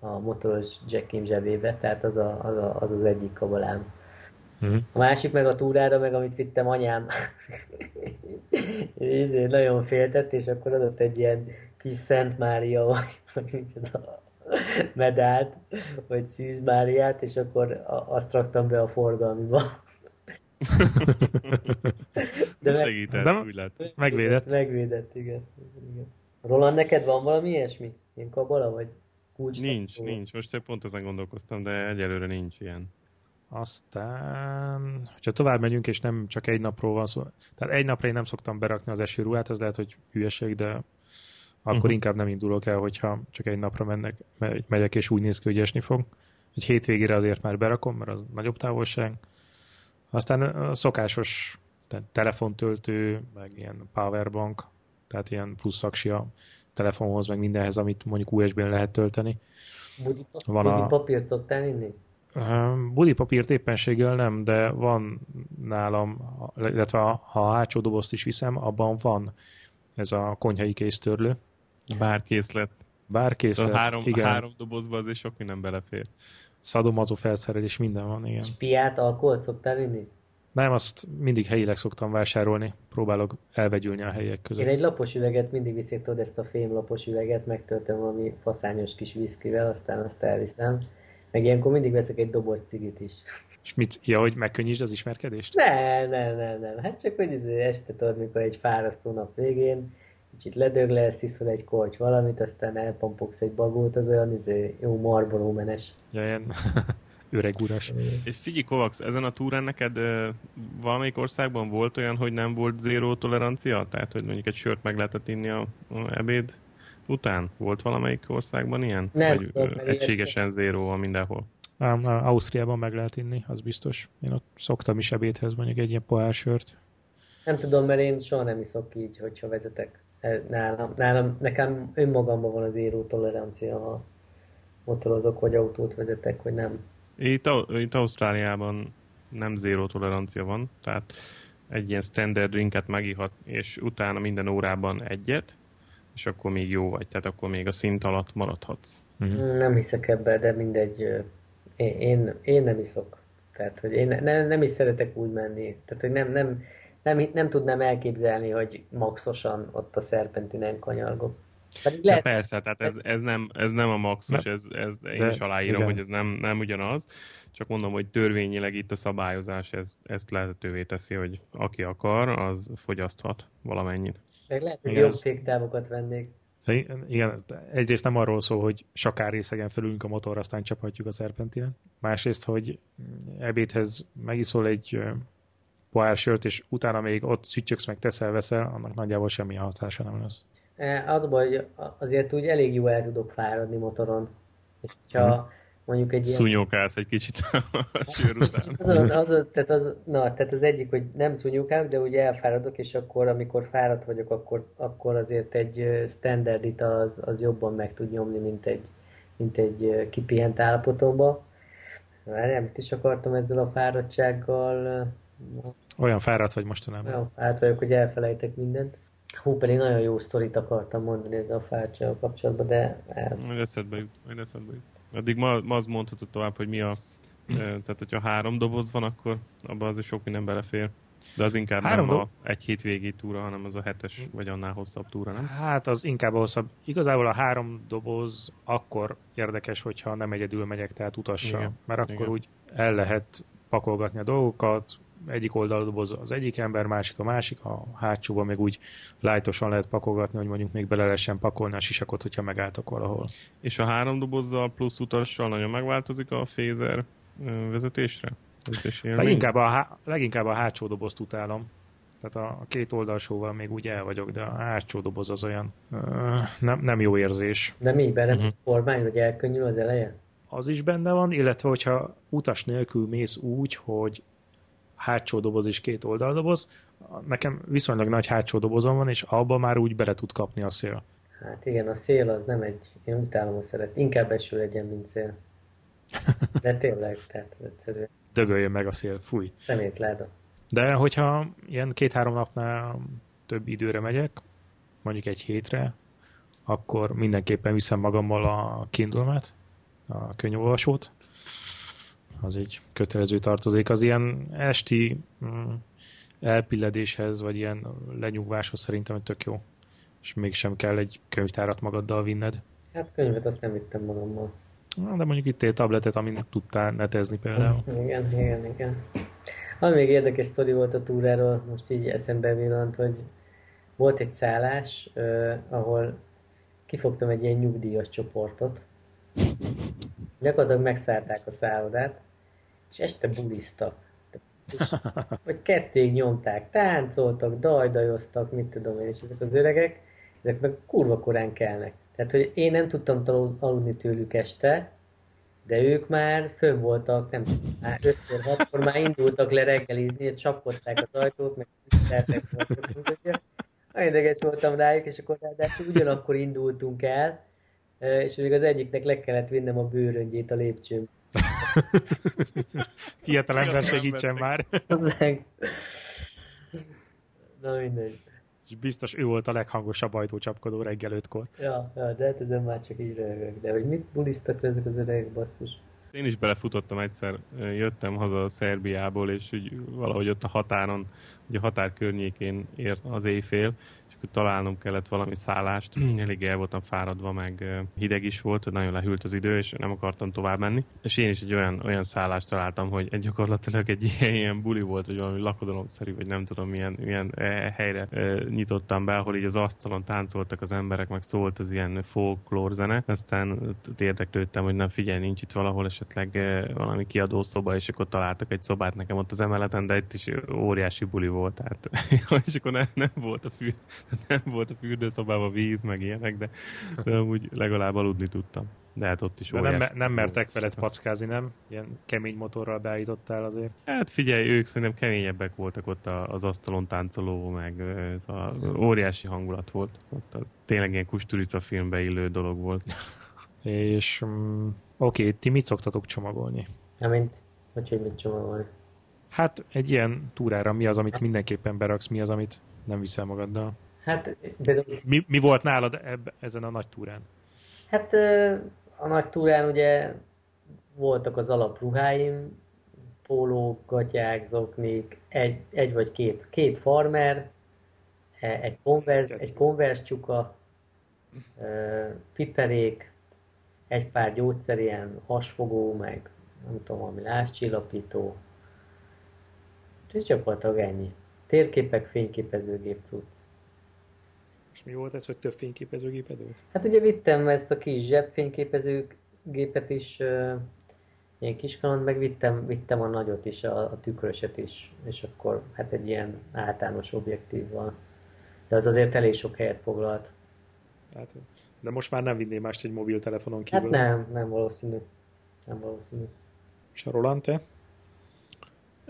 A motoros jackim zsebébe, tehát az a, az, a, az, az egyik kabalám. Mhm. A másik meg a túrára, meg amit vittem anyám, [laughs] Izé, nagyon féltett, és akkor adott egy ilyen kis Szent Mária, vagy, vagy micsoda, medált, vagy Szűz Máriát, és akkor a- azt raktam be a forgalmiba. De meg- segített, de- úgy lett. Megvédett. Megvédett, igen. igen. Roland, neked van valami ilyesmi? Ilyen kabala, vagy kulcs? Nincs, nincs. Most én pont ezen gondolkoztam, de egyelőre nincs ilyen. Aztán, hogyha tovább megyünk, és nem csak egy napról van szó, tehát egy napra én nem szoktam berakni az esőruhát, az lehet, hogy hülyeség, de akkor uh-huh. inkább nem indulok el, hogyha csak egy napra mennek, me- megyek, és úgy néz ki, hogy esni fog. Egy hétvégére azért már berakom, mert az nagyobb távolság. Aztán a szokásos tehát telefontöltő, meg ilyen powerbank, tehát ilyen plusz aksi a telefonhoz, meg mindenhez, amit mondjuk USB-n lehet tölteni. Budi, Van budi a- papírt szoktál inni? Budi papírt éppenséggel nem, de van nálam, illetve ha a hátsó dobozt is viszem, abban van ez a konyhai kéztörlő. Bár készlet. Bár készlet, A három, igen, három dobozba azért sok minden belefér. Szadomazó felszerelés, minden van, igen. És piát, alkoholt szoktál inni? Nem, azt mindig helyileg szoktam vásárolni, próbálok elvegyülni a helyek Én között. egy lapos üveget mindig viszek, tudod, ezt a fém lapos üveget, megtöltöm valami faszányos kis viszkivel, aztán azt elviszem. Meg ilyenkor mindig veszek egy doboz cigit is. És mit, ja, hogy megkönnyítsd az ismerkedést? Nem, nem, nem, nem. Hát csak, hogy este tudod, mikor egy fárasztó nap végén, kicsit ledöglesz, iszol egy korty valamit, aztán elpampogsz egy bagót, az olyan izé, jó marboró menes. Ja, ilyen [laughs] öreg uras. És figyelj, Kovacs, ezen a túrán neked ö, valamelyik országban volt olyan, hogy nem volt zéró tolerancia? Tehát, hogy mondjuk egy sört meg lehetett inni a, a ebéd után? Volt valamelyik országban ilyen? Nem Vagy tudom, egységesen zéró van mindenhol? Ám, á, Ausztriában meg lehet inni, az biztos. Én ott szoktam is ebédhez mondjuk egy ilyen pohár sört. Nem tudom, mert én soha nem iszok így, hogyha vezetek. Nálam, nálam nekem önmagamban van az író tolerancia, ha motorozok, vagy autót vezetek, hogy nem. Itt, itt Ausztráliában nem zéró tolerancia van, tehát egy ilyen standard drinket megihat, és utána minden órában egyet, és akkor még jó vagy, tehát akkor még a szint alatt maradhatsz. Mhm. Nem hiszek ebbe, de mindegy. Én, én, én nem iszok. Tehát, hogy én ne, nem is szeretek úgy menni. Tehát, hogy nem, nem, nem, nem tudnám elképzelni, hogy maxosan ott a szerpentinen kanyargok. Pedig Lehet, persze, tehát ez, ez, nem, ez nem a maxos, ez, ez én De is aláírom, igen. hogy ez nem, nem ugyanaz, csak mondom, hogy törvényileg itt a szabályozás ez, ezt lehetővé teszi, hogy aki akar, az fogyaszthat valamennyit. meg lehet, hogy Igen, jobb féktávokat vennék. De igen, egyrészt nem arról szól, hogy sakár részegen felülünk a motor, aztán csaphatjuk a szerpentinen. Másrészt, hogy ebédhez megiszol egy pohár sört, és utána még ott szütyöksz meg teszel-veszel, annak nagyjából semmi hatása nem lesz. E, Az baj, hogy azért úgy elég jó el tudok fáradni motoron. És ha mondjuk egy ilyen... Szúnyókálsz egy kicsit a [laughs] sör után. [laughs] Az, az, az, tehát az, na, tehát az egyik, hogy nem szúnyogálok, de ugye elfáradok, és akkor, amikor fáradt vagyok, akkor, akkor azért egy standard ital az, az jobban meg tud nyomni, mint egy, mint egy kipihent állapotomba. Várjál, mit is akartam ezzel a fáradtsággal? Olyan fáradt vagy mostanában. Jó, át vagyok, hogy elfelejtek mindent. Hú, pedig nagyon jó sztorit akartam mondani ezzel a fáradtsággal kapcsolatban, de el, Majd eszedbe jut, majd eszedbe jut. Addig ma, ma az mondhatod tovább, hogy mi a... Tehát, hogyha három doboz van, akkor abban azért sok minden belefér. De az inkább Három nem dob- a egy hétvégi túra, hanem az a hetes vagy annál hosszabb túra, nem? Hát az inkább a hosszabb. Igazából a három doboz akkor érdekes, hogyha nem egyedül megyek, tehát utassal. Igen. Mert akkor Igen. úgy el lehet pakolgatni a dolgokat, egyik oldaldoboz az egyik ember, másik a másik, a hátsóban még úgy lájtosan lehet pakolgatni, hogy mondjuk még bele lehessen pakolni a sisakot, hogyha megálltok valahol. És a három dobozzal plusz utassal nagyon megváltozik a fézer vezetésre? Leginkább a, há- leginkább a hátsó dobozt utálom. Tehát a, a két oldalsóval még úgy el vagyok, de a hátsó doboz az olyan nem, nem jó érzés. de mi, bele Mhm. uh-huh. formány, hogy elkönnyül az eleje? az is benne van, illetve hogyha utas nélkül mész úgy, hogy hátsó doboz és két oldaldoboz, nekem viszonylag nagy hátsó dobozom van, és abba már úgy bele tud kapni a szél. Hát igen, a szél az nem egy, én utálom a szeret. Inkább eső legyen, mint szél. [laughs] De tényleg, tehát egyszerűen Dögöljön meg a szél, fúj. szemétláda. De hogyha ilyen két-három napnál több időre megyek, mondjuk egy hétre, akkor mindenképpen viszem magammal a kindle a könyvolvasót. Az egy kötelező tartozék. Az ilyen esti mm, elpilledéshez, vagy ilyen lenyugváshoz szerintem tök jó. És mégsem kell egy könyvtárat magaddal vinned. Hát könyvet azt nem vittem magammal. Na, De mondjuk itt egy tabletet, amin tudtál netezni például. [laughs] Igen, igen, igen. Ami még érdekes sztori volt a túráról, most így eszembe villant, hogy volt egy szállás, eh, ahol kifogtam egy ilyen nyugdíjas csoportot. Gyakorlatilag megszállták a szállodát, és este buliztak. És, vagy kették nyomták, táncoltak, dajdajoztak, mit tudom én, és ezek az öregek, ezek meg kurva korán kelnek. Tehát, hogy én nem tudtam aludni tőlük este, de ők már fönn voltak, nem tudom, már 5 6 már indultak le reggelizni, csapkodták az ajtót, meg tiszteltek. Nagyon ideges voltam rájuk, és akkor ráadásul ugyanakkor indultunk el, és még az egyiknek le kellett vinnem a bőröngyét a lépcsőn. [laughs] Fiatal ember segítsen már. [laughs] Na mindegy. És biztos ő volt a leghangosabb ajtócsapkodó reggel ötkor. Ja, ja, de hát ezen már csak így röhögök. De hogy mit bulisztak ezek az öregek, basszus. Én is belefutottam egyszer, jöttem haza Szerbiából, és úgy valahogy ott a határon, ugye a határ környékén ért az éjfél, találnom kellett valami szállást. Elég el voltam fáradva, meg hideg is volt, nagyon lehűlt az idő, és nem akartam tovább menni. És én is egy olyan, olyan szállást találtam, hogy egy gyakorlatilag egy [laughs] ilyen, ilyen buli volt, vagy valami lakodalomszerű, vagy nem tudom milyen, milyen eh, helyre nyitottam be, ahol így az asztalon táncoltak az emberek, meg szólt az ilyen folklór zene. Aztán érdeklődtem, hogy nem figyelj, nincs itt valahol esetleg eh, valami kiadó szoba, és akkor találtak egy szobát nekem ott az emeleten, de itt is óriási buli volt. Tehát, [laughs] és akkor nem, nem volt a fű, [laughs] nem volt a fürdőszobában víz, meg ilyenek, de, de amúgy legalább aludni tudtam. De hát ott is De nem, óriási nem mertek veled packázni, nem? Ilyen kemény motorral beállítottál azért. Hát figyelj, ők szerintem keményebbek voltak ott a- az asztalon táncoló, meg ez a óriási hangulat volt. Ott az tényleg ilyen kusturica filmbe illő dolog volt. [laughs] És mm, oké, ti mit szoktatok csomagolni? Ja, mint, hogy hogy mit csomagolni. Hát egy ilyen túrára mi az, amit mindenképpen beraksz, mi az, amit nem viszel magaddal? Hát, például Mi, mi volt nálad eb, ezen a nagy túrán? Hát a nagy túrán ugye voltak az alapruháim, pólók, gatyák, zoknik, egy, egy vagy két, két farmer, e- egy konverz, egy konverz csuka, piperék, egy pár gyógyszer, ilyen hasfogó, meg nem tudom, valami lázcsillapító. És gyakorlatilag ennyi. Térképek, fényképezőgép cucc. Mi volt ez, hogy több fényképezőgéped volt? Hát ugye vittem ezt a kis zsebfényképező gépet is, ilyen kis kaland, meg vittem, vittem a nagyot is, a, a tükröset is, és akkor hát egy ilyen általános objektívval. De az azért elég sok helyet foglalt. Hát, de most már nem vinné mást egy mobiltelefonon Hát kívül. nem, nem valószínű. Nem valószínű. És a Roland, te?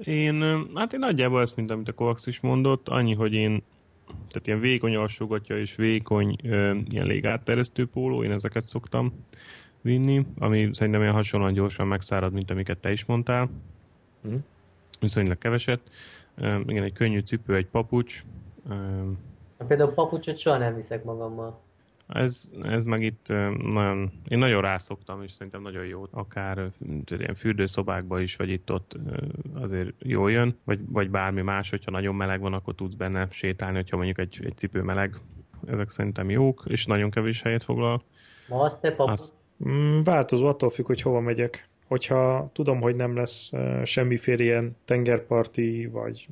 Én, hát én nagyjából ezt, mint amit a Kovacs is mondott, annyi, hogy én tehát ilyen vékony alsógatja és vékony ö, ilyen légátteresztő póló, én ezeket szoktam vinni, ami szerintem ilyen hasonlóan gyorsan megszárad, mint amiket te is mondtál. Mhm. Viszonylag keveset. Ö, igen, egy könnyű cipő, egy papucs. Ö, Hát például papucsot soha nem viszek magammal. Ez, ez meg itt nagyon, én nagyon rászoktam, és szerintem nagyon jó, akár ilyen fürdőszobákba is, vagy itt-ott azért jól jön, vagy, vagy bármi más, hogyha nagyon meleg van, akkor tudsz benne sétálni, hogyha mondjuk egy, egy cipő meleg. Ezek szerintem jók, és nagyon kevés helyet foglal. Ma azt te papucs, Azt, Mm, változó, attól függ, hogy hova megyek. Hogyha tudom, hogy nem lesz semmiféle ilyen tengerparti vagy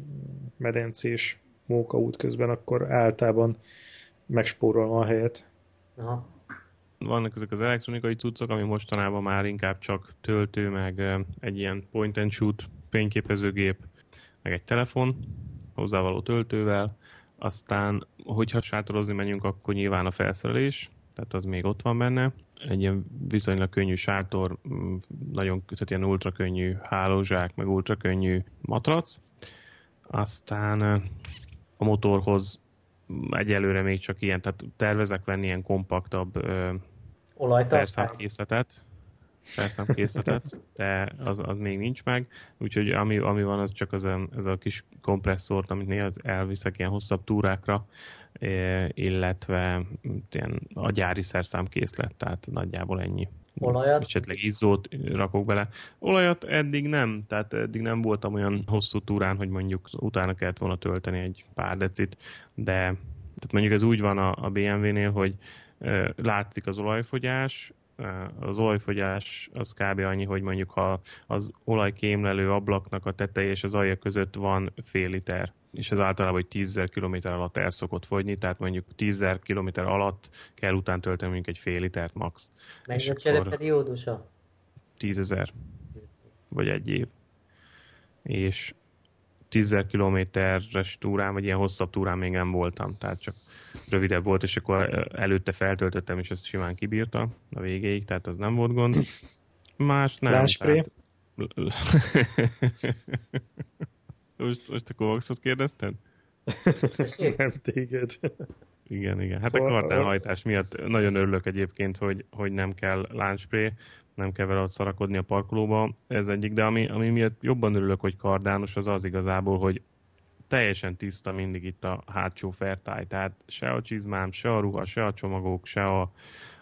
medencés mókaút közben, akkor általában megspórolom a helyet. Aha. vannak ezek az elektronikai cuccok, ami mostanában már inkább csak töltő, meg egy ilyen point and shoot fényképezőgép, meg egy telefon hozzávaló töltővel. Aztán, hogyha sátorozni megyünk, akkor nyilván a felszerelés, tehát az még ott van benne. Egy ilyen viszonylag könnyű sátor, nagyon tehát ilyen ultra könnyű hálózsák, meg ultra könnyű matrac. Aztán a motorhoz egyelőre még csak ilyen, tehát tervezek venni ilyen kompaktabb szerszámkészletet. szerszámkészletet, de az, az még nincs meg, úgyhogy ami, ami van, az csak az a, ez a kis kompresszort, amit néha elviszek ilyen hosszabb túrákra, illetve ilyen a gyári szerszámkészlet, tehát nagyjából ennyi. Olajat? Esetleg izzót rakok bele. Olajat eddig nem, tehát eddig nem voltam olyan hosszú túrán, hogy mondjuk utána kellett volna tölteni egy pár decit, de tehát mondjuk ez úgy van a, a BMW-nél, hogy látszik az olajfogyás, az olajfogyás az kb. annyi, hogy mondjuk ha az olajkémlelő ablaknak a teteje és az alja között van fél liter, és ez általában hogy 10 km alatt el szokott fogyni, tehát mondjuk 10 km alatt kell után tölteni mondjuk egy fél litert max. Mennyi a csereperiódusa? 10 ezer, vagy egy év. És 10 kilométeres túrán, vagy ilyen hosszabb túrán még nem voltam, tehát csak rövidebb volt, és akkor előtte feltöltöttem, és ezt simán kibírta a végéig, tehát az nem volt gond. Más nem. Láspré? Tehát... most, most a Kovaxot kérdezted? nem téged. Igen, igen. Hát szóval a kartánhajtás miatt nagyon örülök egyébként, hogy, hogy nem kell láncspré, nem kell vele szarakodni a parkolóba. Ez egyik, de ami, ami miatt jobban örülök, hogy kardános, az az igazából, hogy teljesen tiszta mindig itt a hátsó fertály, tehát se a csizmám, se a ruha, se a csomagok, se a,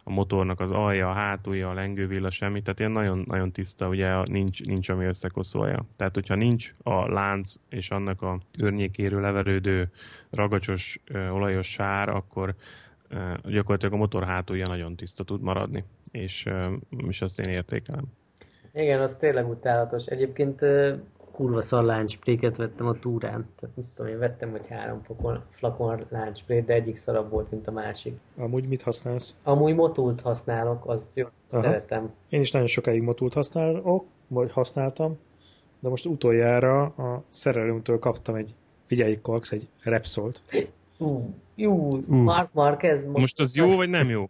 a motornak az alja, a hátulja, a lengővilla, semmi, tehát ilyen nagyon, nagyon tiszta, ugye nincs, nincs ami összekoszolja. Tehát, hogyha nincs a lánc és annak a környékéről leverődő ragacsos, olajos sár, akkor gyakorlatilag a motor hátulja nagyon tiszta tud maradni, és, és azt én értékelem. Igen, az tényleg utálatos. Egyébként kurva szar láncspréket vettem a túrán. Tehát nem tudom, én vettem, hogy három fokon, flakon láncsprét, de egyik szarabb volt, mint a másik. Amúgy mit használsz? Amúgy motult használok, az jó, Aha. szeretem. Én is nagyon sokáig motult használok, vagy használtam, de most utoljára a szerelőmtől kaptam egy, figyelj Cox, egy Repsolt. Uh, jó, uh. Mark Marquez. Most, most az jó, vagy nem jó?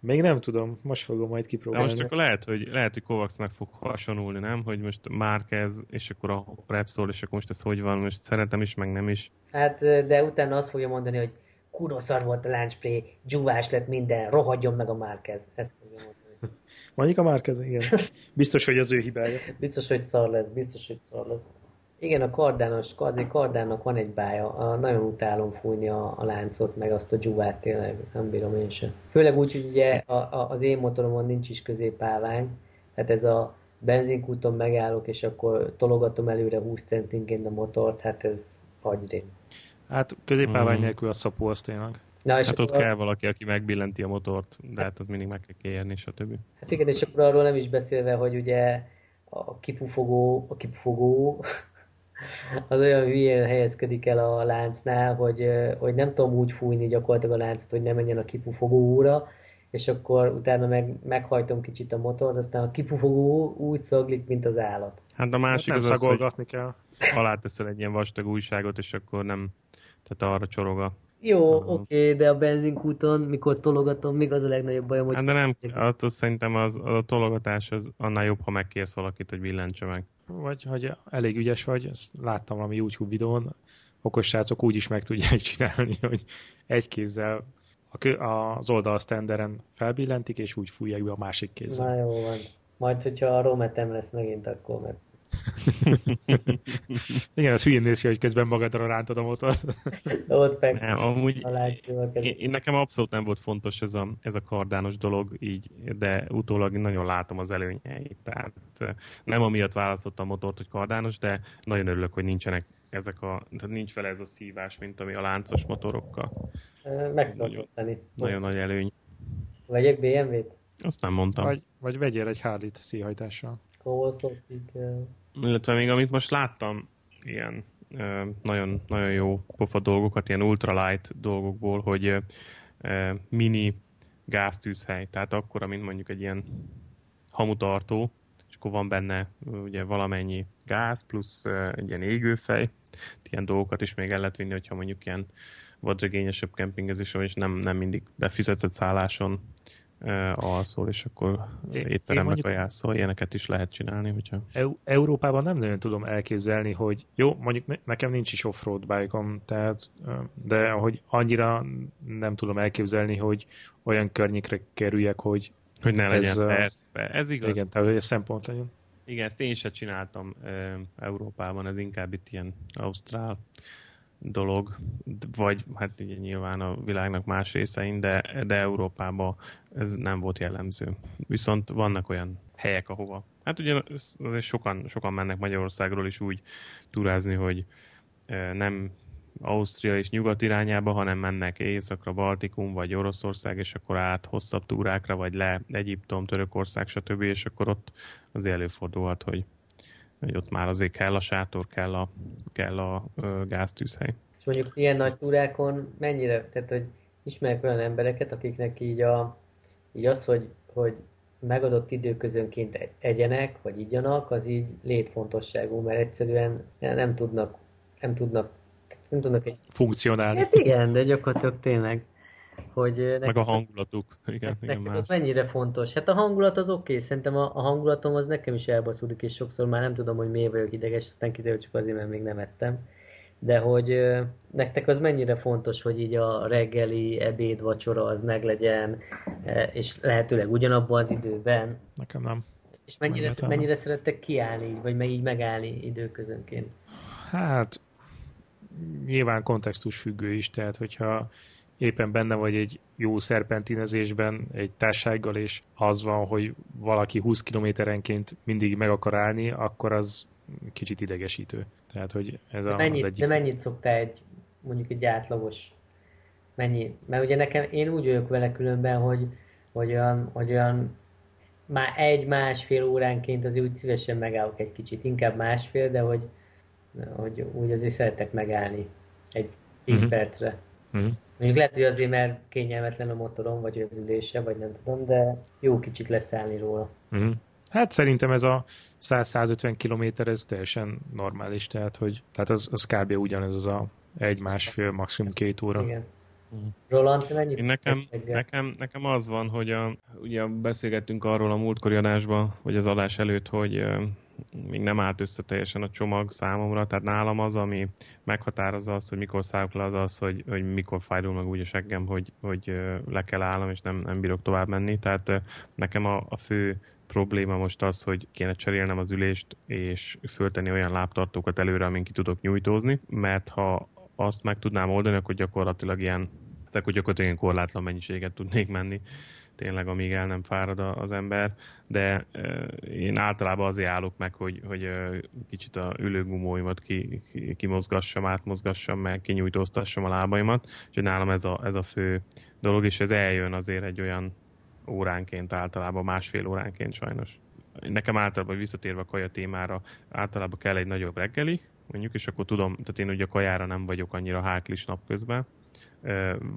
Még nem tudom, most fogom majd kipróbálni. De most akkor lehet, hogy, lehet, hogy Kovacs meg fog hasonulni, nem? Hogy most Márquez, és akkor a Repsol, és akkor most ez hogy van, most szeretem is, meg nem is. Hát, de utána azt fogja mondani, hogy kurva szar volt a láncspré, dzsúvás lett minden, rohadjon meg a Márquez. Ezt fogja mondani. Mondjuk a Márquez, igen. [laughs] Biztos, hogy az ő hibája. biztos, hogy szar lesz, biztos, hogy szar lesz. Igen, a kardános, kardi, kardának van egy bája. A, nagyon utálom fújni a, a láncot, meg azt a dzsúvát tényleg, nem bírom én sem. Főleg úgy, hogy ugye a, a, az én motoromon nincs is középállvány, tehát ez a benzinkúton megállok, és akkor tologatom előre 20 centinként a motort, hát ez agyrém. Hát középállvány mm. nélkül a szapó az tényleg. Na, és hát ott kell valaki, aki megbillenti a motort, de hát az mindig meg kell kérni, stb. Hát igen, és akkor arról nem is beszélve, hogy ugye a kipufogó, a kipufogó az olyan hülyén helyezkedik el a láncnál, hogy, hogy nem tudom úgy fújni gyakorlatilag a láncot, hogy ne menjen a kipufogóra, és akkor utána meg, meghajtom kicsit a motort, aztán a kipufogó úgy szaglik, mint az állat. Hát a másik hát az, az szagolgatni hogy kell. alá teszel egy ilyen vastag újságot, és akkor nem, tehát arra csorog a jó, oké, okay, de a benzinkúton, mikor tologatom, még az a legnagyobb bajom, hogy... Hát de nem, attól szerintem az, a tologatás az annál jobb, ha megkérsz valakit, hogy villantsa meg. Vagy, hogy elég ügyes vagy, ezt láttam valami YouTube videón, okos srácok úgy is meg tudják [laughs] csinálni, hogy egy kézzel az oldalsztenderen felbillentik, és úgy fújják be a másik kézzel. Na jó van. Majd, hogyha a rometem lesz megint, akkor meg [laughs] Igen, az hülyén néz ki, hogy közben magadra rántod a motort. [laughs] Ott meg nem, amúgy én, én, nekem abszolút nem volt fontos ez a, ez a kardános dolog, így, de utólag nagyon látom az előnyeit. Tehát nem amiatt választottam a motort, hogy kardános, de nagyon örülök, hogy nincsenek ezek a, tehát nincs vele ez a szívás, mint ami a láncos motorokkal. Meg nagyon, nagyon nagy előny. Vegyek BMW-t? Azt nem mondtam. Vagy, vagy vegyél egy Harley-t szíhajtással. Illetve még amit most láttam, ilyen nagyon, nagyon jó pofa dolgokat, ilyen ultralight dolgokból, hogy mini gáztűzhely, tehát akkora, mint mondjuk egy ilyen hamutartó, és akkor van benne ugye valamennyi gáz, plusz egy ilyen égőfej, ilyen dolgokat is még el lehet vinni, hogyha mondjuk ilyen vadregényesebb kempingezés, és nem, nem mindig befizetett szálláson alszol, és akkor étterembe kajászol, ilyeneket is lehet csinálni. Hogyha... Európában nem nagyon tudom elképzelni, hogy jó, mondjuk nekem nincs is offroad bike tehát, de hogy annyira nem tudom elképzelni, hogy olyan környékre kerüljek, hogy Hogy ne legyen, Ez, persze. Ez igaz. Igen, tehát hogy ez szempont legyen. Igen, ezt én sem csináltam Európában, ez inkább itt ilyen ausztrál dolog, vagy hát ugye nyilván a világnak más részein, de, de Európában ez nem volt jellemző. Viszont vannak olyan helyek, ahova, hát ugye azért sokan, sokan mennek Magyarországról is úgy turázni, hogy e, nem Ausztria és nyugat irányába, hanem mennek északra, Baltikum vagy Oroszország, és akkor át hosszabb túrákra, vagy le Egyiptom, Törökország, stb. És akkor ott az előfordulhat, hogy, hogy ott már azért kell a sátor, kell a, kell a ö, gáztűzhely. És mondjuk ilyen nagy túrákon mennyire, tehát hogy ismerek olyan embereket, akiknek így, a, így az, hogy, hogy megadott időközönként egyenek, vagy igyanak, az így létfontosságú, mert egyszerűen nem tudnak, nem tudnak, nem tudnak egy... Funkcionálni. Hát igen, de gyakorlatilag tényleg, hogy... Meg nekik- a hangulatuk. Igen, igen Neked más. az mennyire fontos? Hát a hangulat az oké, okay. szerintem a, a hangulatom az nekem is elbaszódik, és sokszor már nem tudom, hogy miért vagyok ideges, aztán kiderül csak azért, mert még nem ettem. De hogy nektek az mennyire fontos, hogy így a reggeli, ebéd, vacsora az meglegyen, e, és lehetőleg ugyanabban az időben. Nekem nem. És mennyire, Meglehetően. mennyire szerettek kiállni vagy meg így megállni időközönként? Hát nyilván kontextus függő is, tehát hogyha éppen benne vagy egy jó szerpentinezésben egy társággal, és az van, hogy valaki 20 kilométerenként mindig meg akar állni, akkor az kicsit idegesítő. Tehát, hogy ez De, a, az mennyit, egyik... de mennyit szoktál egy, mondjuk egy átlagos, mennyi? Mert ugye nekem, én úgy vagyok vele különben, hogy, hogy olyan, hogy olyan már egy-másfél óránként azért úgy szívesen megállok egy kicsit, inkább másfél, de hogy, hogy úgy azért szeretek megállni egy 10 Mhm. percre. Mhm. Mondjuk lehet, hogy azért, mert kényelmetlen a motorom, vagy az ülése, vagy nem tudom, de jó kicsit leszállni róla. Mhm. Hát szerintem ez a 100-150 kilométer, ez teljesen normális, tehát, hogy, tehát az, az kb. ugyanez az a egy-másfél, maximum két óra. Igen. Mhm. Roland, te mennyit nekem, nekem, nekem az van, hogy a, ugye beszélgettünk arról a múltkori adásban, vagy az adás előtt, hogy még nem állt össze teljesen a csomag számomra, tehát nálam az, ami meghatározza azt, hogy mikor szállok le, az az, hogy, hogy mikor fájdul meg úgy a seggem, hogy, hogy le kell állnom, és nem, nem bírok tovább menni. Tehát nekem a, a fő probléma most az, hogy kéne cserélnem az ülést, és föltenni olyan lábtartókat előre, amin ki tudok nyújtózni, mert ha azt meg tudnám oldani, akkor gyakorlatilag ilyen, tehát akkor gyakorlatilag ilyen korlátlan mennyiséget tudnék menni, tényleg amíg el nem fárad az ember, de én általában azért állok meg, hogy, hogy kicsit a ülőgumóimat ki, ki, kimozgassam, átmozgassam, meg kinyújtóztassam a lábaimat, és nálam ez a, ez a fő dolog, és ez eljön azért egy olyan óránként általában, másfél óránként sajnos. Nekem általában visszatérve a kaja témára, általában kell egy nagyobb reggeli, mondjuk, és akkor tudom, tehát én ugye a kajára nem vagyok annyira háklis napközben,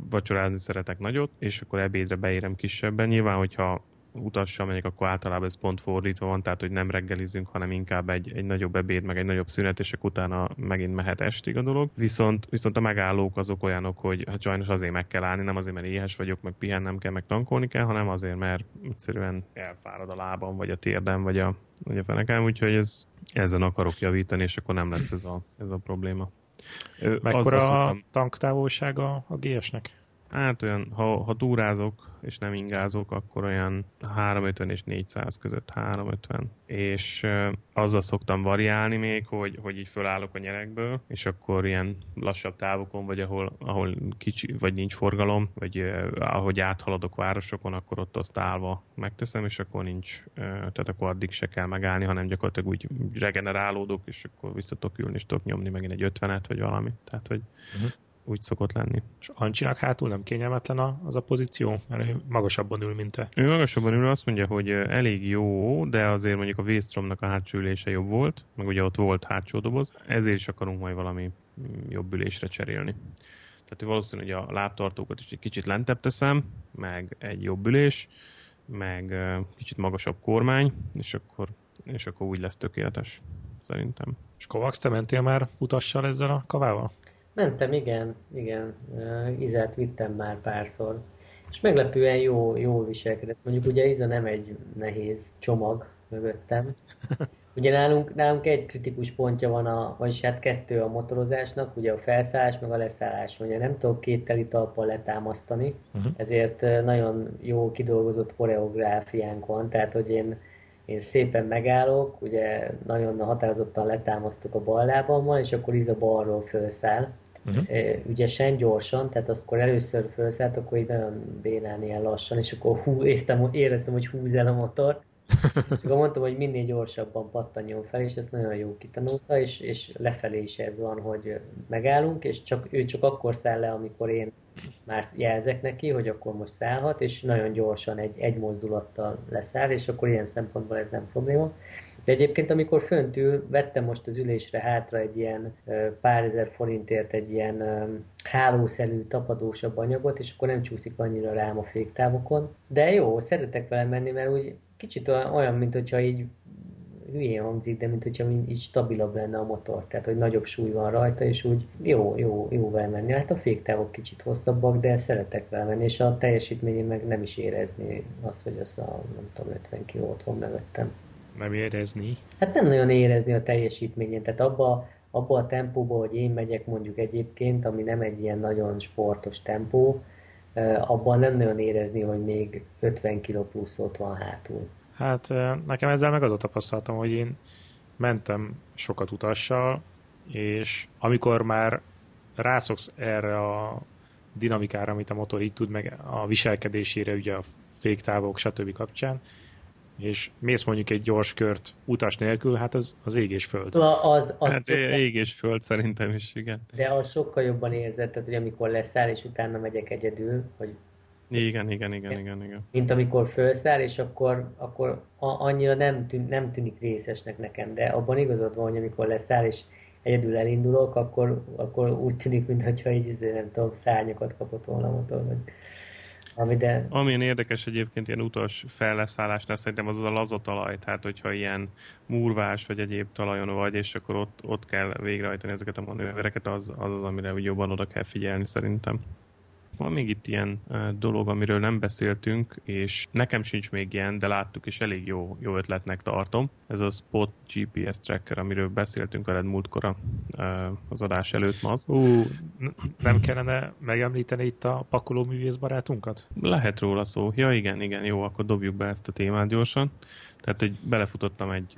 vacsorázni szeretek nagyot, és akkor ebédre beérem kisebben. Nyilván, hogyha utassal megyek, akkor általában ez pont fordítva van, tehát hogy nem reggelizünk, hanem inkább egy, egy nagyobb ebéd, meg egy nagyobb szünet, és akkor utána megint mehet estig a dolog. Viszont, viszont a megállók azok olyanok, hogy hát sajnos azért meg kell állni, nem azért, mert éhes vagyok, meg pihennem kell, meg tankolni kell, hanem azért, mert egyszerűen elfárad a lábam, vagy a térdem, vagy a, vagy a fenekem, úgyhogy ez, ezen akarok javítani, és akkor nem lesz ez a, ez a probléma. Mekkora a tanktávolsága a GS-nek? Hát olyan, ha, ha túrázok és nem ingázok, akkor olyan 350 és 400 között 350. És azzal szoktam variálni még, hogy, hogy így fölállok a nyerekből, és akkor ilyen lassabb távokon, vagy ahol, ahol kicsi, vagy nincs forgalom, vagy uh, ahogy áthaladok városokon, akkor ott azt állva megteszem, és akkor nincs, tehát akkor addig se kell megállni, hanem gyakorlatilag úgy regenerálódok, és akkor vissza tudok ülni, és tudok nyomni megint egy 50-et, vagy valami. Tehát, hogy Mhm. Úgy szokott lenni. És Ancsinak hátul nem kényelmetlen az a pozíció? Mert ő magasabban ül, mint te. Ő magasabban ül, azt mondja, hogy elég jó, de azért mondjuk a Vésztromnak a hátsó ülése jobb volt, meg ugye ott volt hátsó doboz, ezért is akarunk majd valami mm, jobb ülésre cserélni. Tehát valószínű, hogy a lábtartókat is egy kicsit lentebb teszem, meg egy jobb ülés, meg kicsit magasabb kormány, és akkor, és akkor úgy lesz tökéletes, szerintem. És Kovacs, te mentél már utassal ezzel a kavával? Mentem, igen, igen. Izát vittem már párszor. És meglepően jó, jó viselkedett. Mondjuk ugye Iza nem egy nehéz csomag mögöttem, [laughs] Ugye nálunk, nálunk egy kritikus pontja van, a, vagyis hát kettő a motorozásnak, ugye a felszállás meg a leszállás. Ugye nem tudok két teli talppal letámasztani, uh-huh. ezért nagyon jó kidolgozott koreográfiánk van, tehát hogy én, én szépen megállok, ugye nagyon határozottan letámasztok a bal lábammal, és akkor Iza balról felszáll. Uh-huh. Ügyesen, gyorsan, tehát akkor először felszállt, akkor így nagyon bénán ilyen lassan, és akkor hú, éreztem, éreztem, hogy húz el a motor, [laughs] és akkor mondtam, hogy minél gyorsabban pattanjon fel, és ezt nagyon jó kitanulta, és, és lefelé is ez van, hogy megállunk, és csak, ő csak akkor száll le, amikor én már jelzek neki, hogy akkor most szállhat, és nagyon gyorsan egy, egy mozdulattal leszáll, és akkor ilyen szempontból ez nem probléma. De egyébként, amikor fönt ül, vettem most az ülésre hátra egy ilyen pár ezer forintért egy ilyen hálószerű, tapadósabb anyagot, és akkor nem csúszik annyira rám a féktávokon. De jó, szeretek vele menni, mert úgy kicsit olyan, mint hogyha így hülyén hangzik, de mint hogyha így stabilabb lenne a motor, tehát hogy nagyobb súly van rajta, és úgy jó, jó, jó menni. Hát a féktávok kicsit hosszabbak, de szeretek vele menni, és a teljesítményén meg nem is érezni azt, hogy azt a, nem tudom, 50 kiló otthon megvettem. Nem érezni? Hát nem nagyon érezni a teljesítményén, tehát abba, abba a tempóba, hogy én megyek mondjuk egyébként, ami nem egy ilyen nagyon sportos tempó, abban nem nagyon érezni, hogy még 50 kg plusz ott van hátul. Hát nekem ezzel meg az a tapasztalatom, hogy én mentem sokat utassal, és amikor már rászoksz erre a dinamikára, amit a motor így tud, meg a viselkedésére, ugye a féktávok, stb. kapcsán, és mész mondjuk egy gyors kört utas nélkül, hát az, az ég és föld. Az, az hát sokkal... ég és föld szerintem is, igen. De az sokkal jobban érzed, tehát, hogy amikor leszáll, és utána megyek egyedül, hogy igen, igen, igen, igen, igen. Mint amikor felszáll, és akkor, akkor annyira nem, tűn, nem tűnik részesnek nekem, de abban igazad van, hogy amikor leszáll, és egyedül elindulok, akkor, akkor úgy tűnik, mintha így, izé, nem tudom, szárnyakat kapott volna a motor, vagy ami de... Amilyen érdekes egyébként ilyen utas felleszállásnál szerintem az az a laza talaj, tehát hogyha ilyen múrvás vagy egyéb talajon vagy, és akkor ott, ott kell végrehajtani ezeket a manővereket, az, az az, amire jobban oda kell figyelni szerintem. Van még itt ilyen dolog, amiről nem beszéltünk, és nekem sincs még ilyen, de láttuk, és elég jó, jó ötletnek tartom. Ez a Spot GPS tracker, amiről beszéltünk veled múltkor az adás előtt ma. Ú, nem kellene megemlíteni itt a pakoló művész barátunkat? Lehet róla szó. Ja igen, igen, jó, akkor dobjuk be ezt a témát gyorsan. Tehát, hogy belefutottam egy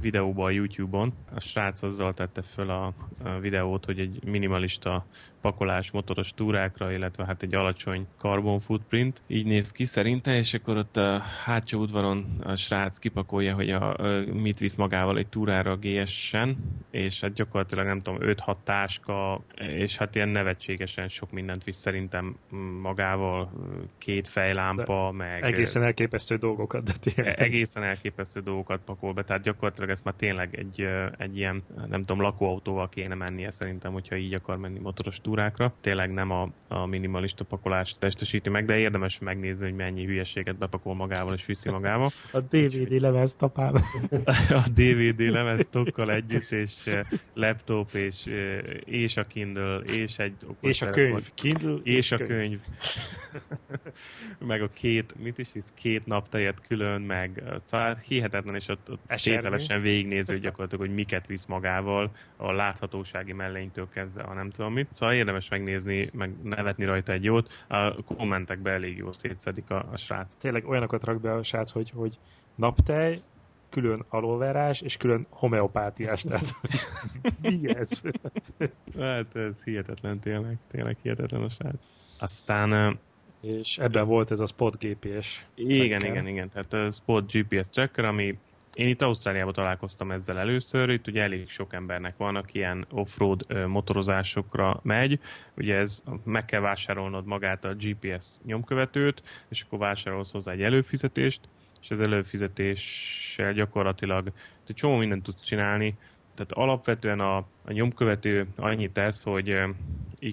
videóba a YouTube-on. A srác azzal tette föl a, a videót, hogy egy minimalista pakolás motoros túrákra, illetve hát egy alacsony carbon footprint. Így néz ki szerinte, és akkor ott a hátsó udvaron a srác kipakolja, hogy a, a mit visz magával egy túrára a GS-en, és hát gyakorlatilag nem tudom, 5-6 táska, és hát ilyen nevetségesen sok mindent visz szerintem magával, két fejlámpa, De meg... Egészen elképesztő dolgokat, de tényleg. Egészen elképesztő dolgokat pakol be, tehát gyakorlatilag ezt már tényleg egy, egy ilyen, nem tudom, lakóautóval kéne mennie szerintem, hogyha így akar menni motoros túrákra. Tényleg nem a, a minimalista pakolást testesíti meg, de érdemes megnézni, hogy mennyi hülyeséget bepakol magával és viszi magával. [laughs] A DVD lemez tapán. [laughs] a DVD lemez tokkal együtt, és laptop, és, és a Kindle, és egy És a könyv. Kindle és, a könyv. könyv. [laughs] meg a két, mit is visz, két naptejet külön, meg szóval hihetetlen, és ott, ott tételesen végignéző gyakorlatilag, hogy miket visz magával, a láthatósági mellénytől kezdve, a nem tudom mit. Szóval érdemes megnézni, meg nevetni rajta egy jót. A kommentekben elég jó szétszedik a, a srác. Tényleg olyanokat rak be a srác, hogy, hogy naptej, külön aloverás, és külön homeopátiás. Tehát, [laughs] mi ez? hát ez hihetetlen tényleg, tényleg hihetetlen a srác. Aztán és ebben volt ez a Spot GPS. Igen, tracker. igen, igen. Tehát a Spot GPS tracker, ami én itt Ausztráliában találkoztam ezzel először, itt ugye elég sok embernek van, aki ilyen offroad motorozásokra megy, ugye ez meg kell vásárolnod magát a GPS nyomkövetőt, és akkor vásárolsz hozzá egy előfizetést, és az előfizetéssel gyakorlatilag egy csomó mindent tudsz csinálni, tehát alapvetően a, a nyomkövető annyit tesz, hogy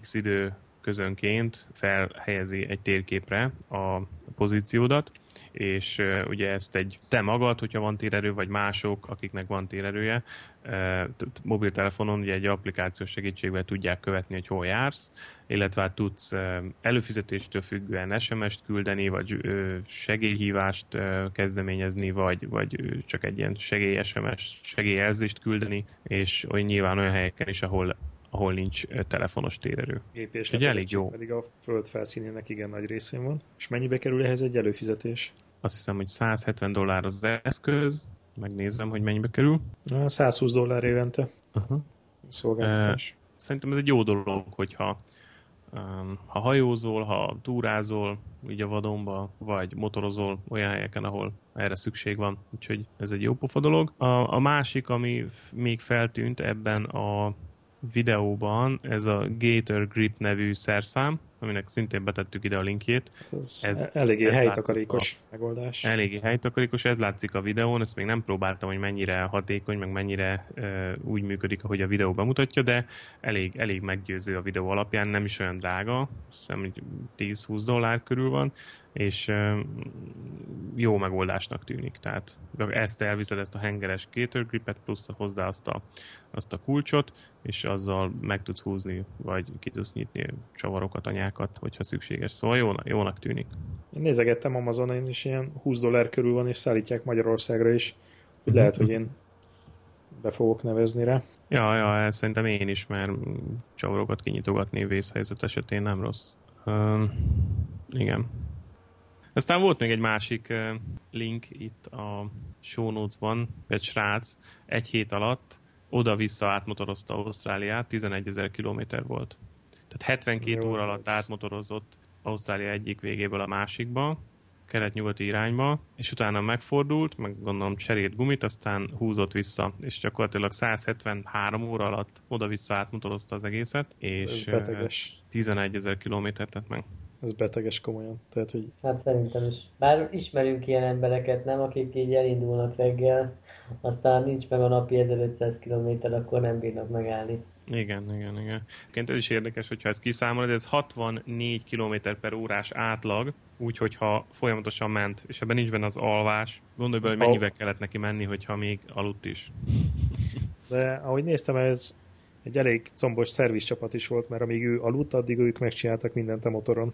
x idő közönként felhelyezi egy térképre a pozíciódat, és uh, ugye ezt egy te magad, hogyha van térerő, vagy mások, akiknek van térerője, uh, mobiltelefonon ugye egy applikációs segítségvel tudják követni, hogy hol jársz, illetve hát tudsz uh, előfizetéstől függően SMS-t küldeni, vagy segélyhívást kezdeményezni, vagy, vagy csak egy ilyen segély SMS, segélyjelzést küldeni, és olyan nyilván olyan helyeken is, ahol ahol nincs telefonos térerő. Gépés elég jó. Pedig a föld felszínének igen nagy részén van. És mennyibe kerül ehhez egy előfizetés? Azt hiszem, hogy 170 dollár az eszköz. Megnézem, hogy mennyibe kerül. 120 dollár évente. Uh-huh. Szolgáltatás. Szerintem ez egy jó dolog, hogyha um, ha hajózol, ha túrázol, így a vadonba, vagy motorozol olyan helyeken, ahol erre szükség van. Úgyhogy ez egy jó pofa dolog. A, a másik, ami még feltűnt ebben a videóban ez a Gator Grip nevű szerszám, aminek szintén betettük ide a linkjét. Ez, ez eléggé ez helytakarékos a, megoldás. Eléggé helytakarékos, ez látszik a videón, ezt még nem próbáltam, hogy mennyire hatékony, meg mennyire uh, úgy működik, ahogy a videó bemutatja, de elég, elég meggyőző a videó alapján, nem is olyan drága, hiszem 10-20 dollár körül van, és jó megoldásnak tűnik. Tehát ezt elviszed, ezt a hengeres Gator Gripet, plusz hozzá azt a, azt a kulcsot, és azzal meg tudsz húzni, vagy ki tudsz nyitni csavarokat, anyákat, hogyha szükséges. Szóval jó, jónak tűnik. Én nézegettem Amazonon, és ilyen 20 dollár körül van, és szállítják Magyarországra is. Hogy mhm. lehet, hogy én be fogok nevezni rá. Ja, ja, szerintem én is, mert csavarokat kinyitogatni vészhelyzet esetén nem rossz. Um, igen. Aztán volt még egy másik link itt a show notes-ban, egy srác egy hét alatt oda-vissza átmotorozta Ausztráliát, 11 ezer kilométer volt. Tehát 72 Jó, óra alatt átmotorozott Ausztrália egyik végéből a másikba, kelet-nyugati irányba, és utána megfordult, meg gondolom cserélt gumit, aztán húzott vissza, és gyakorlatilag 173 óra alatt oda-vissza átmotorozta az egészet, és 11 ezer kilométert tett meg. Ez beteges komolyan. Tehát, hogy... Hát szerintem is. Bár ismerünk ilyen embereket, nem, akik így elindulnak reggel, aztán nincs meg a napi 1500 km, akkor nem bírnak megállni. Igen, igen, igen. Ként ez is érdekes, hogyha ezt kiszámolod, ez 64 km per órás átlag, úgyhogy ha folyamatosan ment, és ebben nincs benne az alvás, gondolj bele, hogy mennyivel kellett neki menni, hogyha még aludt is. De ahogy néztem, ez egy elég combos szervizcsapat is volt, mert amíg ő aludt, addig ők megcsináltak mindent a motoron.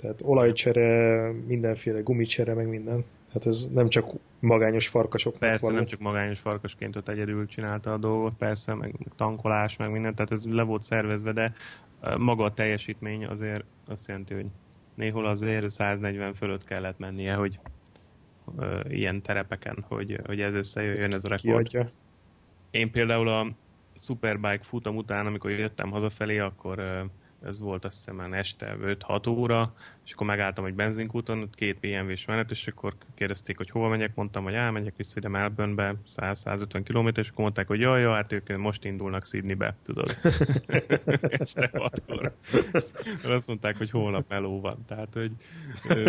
Tehát olajcsere, mindenféle gumicsere, meg minden. Hát ez nem csak magányos farkasok. Persze, való. nem csak magányos farkasként ott egyedül csinálta a dolgot, persze, meg tankolás, meg minden, tehát ez le volt szervezve, de maga a teljesítmény azért azt jelenti, hogy néhol azért 140 fölött kellett mennie, hogy ilyen terepeken, hogy, hogy ez összejöjjön ez a rekord. Kiadja. Én például a Superbike futam után, amikor jöttem hazafelé, akkor uh, ez volt azt hiszem már este 5-6 óra, és akkor megálltam egy benzinkúton, ott két BMW-s menet, és akkor kérdezték, hogy hova megyek, mondtam, hogy elmegyek vissza ide Melbourne-be, 100-150 km, és akkor mondták, hogy jaj, jaj, hát ők most indulnak Sydney-be, tudod. [laughs] este 6-kor. Azt mondták, hogy holnap meló van. Tehát, hogy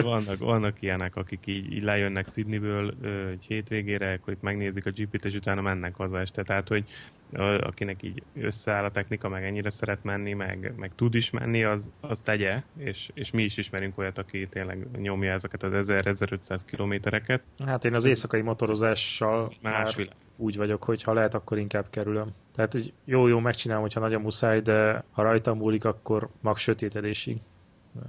vannak, vannak ilyenek, akik így, így lejönnek Sydneyből egy hétvégére, akkor itt megnézik a GP-t, és utána mennek haza este. Tehát, hogy akinek így összeáll a technika, meg ennyire szeret menni, meg, meg tud is menni, az, az tegye, és, és mi is ismerünk olyat, aki tényleg nyomja ezeket az 1000-1500 kilométereket. Hát én az éjszakai motorozással más már úgy vagyok, hogy ha lehet, akkor inkább kerülöm. Tehát hogy jó-jó megcsinálom, hogyha nagy a muszáj, de ha rajtam múlik, akkor max sötétedésig.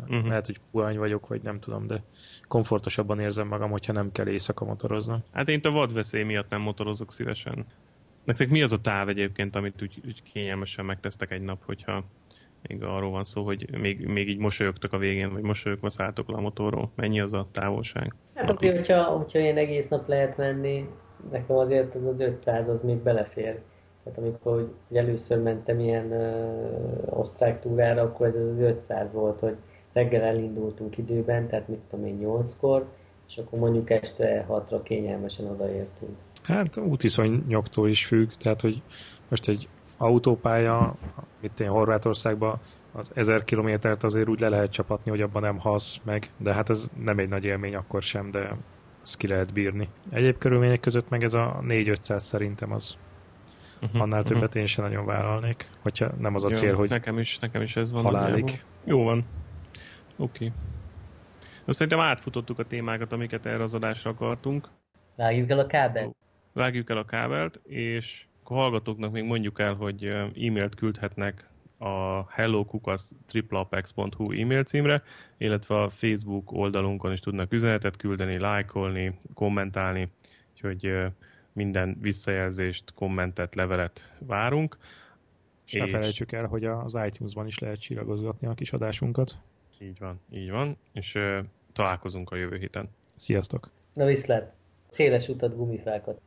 Uh-huh. Lehet, hogy puhány vagyok, vagy nem tudom, de komfortosabban érzem magam, hogyha nem kell éjszaka motoroznom. Hát én a vadveszély miatt nem motorozok szívesen. Nektek mi az a táv egyébként, amit úgy, úgy kényelmesen megtesztek egy nap, hogyha még arról van szó, hogy még, még így mosolyogtak a végén, vagy mosolyogva szálltok le a motorról. Mennyi az a távolság? Hát oké, hogyha, hogyha ilyen egész nap lehet menni, nekem azért az az 500 az még belefér. Tehát amikor hogy, először mentem ilyen uh, osztrák túrára, akkor ez az 500 volt, hogy reggel elindultunk időben, tehát mit tudom én 8-kor, és akkor mondjuk este 6-ra kényelmesen odaértünk. Hát útiszonyoktól is függ, tehát hogy most egy autópálya, itt én Horvátországban az ezer kilométert azért úgy le lehet csapatni, hogy abban nem halsz meg, de hát ez nem egy nagy élmény akkor sem, de ezt ki lehet bírni. Egyéb körülmények között meg ez a 4-500 szerintem az uh-huh, annál többet uh-huh. én sem nagyon vállalnék, hogyha nem az a Jó, cél, hogy nekem is, nekem is ez van. Halálig. Jó van. Oké. Okay. Azt szerintem átfutottuk a témákat, amiket erre az adásra akartunk. Vágjuk el a kábelt. Vágjuk el a kábelt, és a hallgatóknak még mondjuk el, hogy e-mailt küldhetnek a hellokukasz.triplapex.hu e-mail címre, illetve a Facebook oldalunkon is tudnak üzenetet küldeni, lájkolni, kommentálni, úgyhogy minden visszajelzést, kommentet, levelet várunk. És, és ne felejtsük el, hogy az iTunes-ban is lehet csillagozgatni a kis adásunkat. Így van, így van, és találkozunk a jövő héten. Sziasztok! Na viszlát! Széles utat, gumifákat!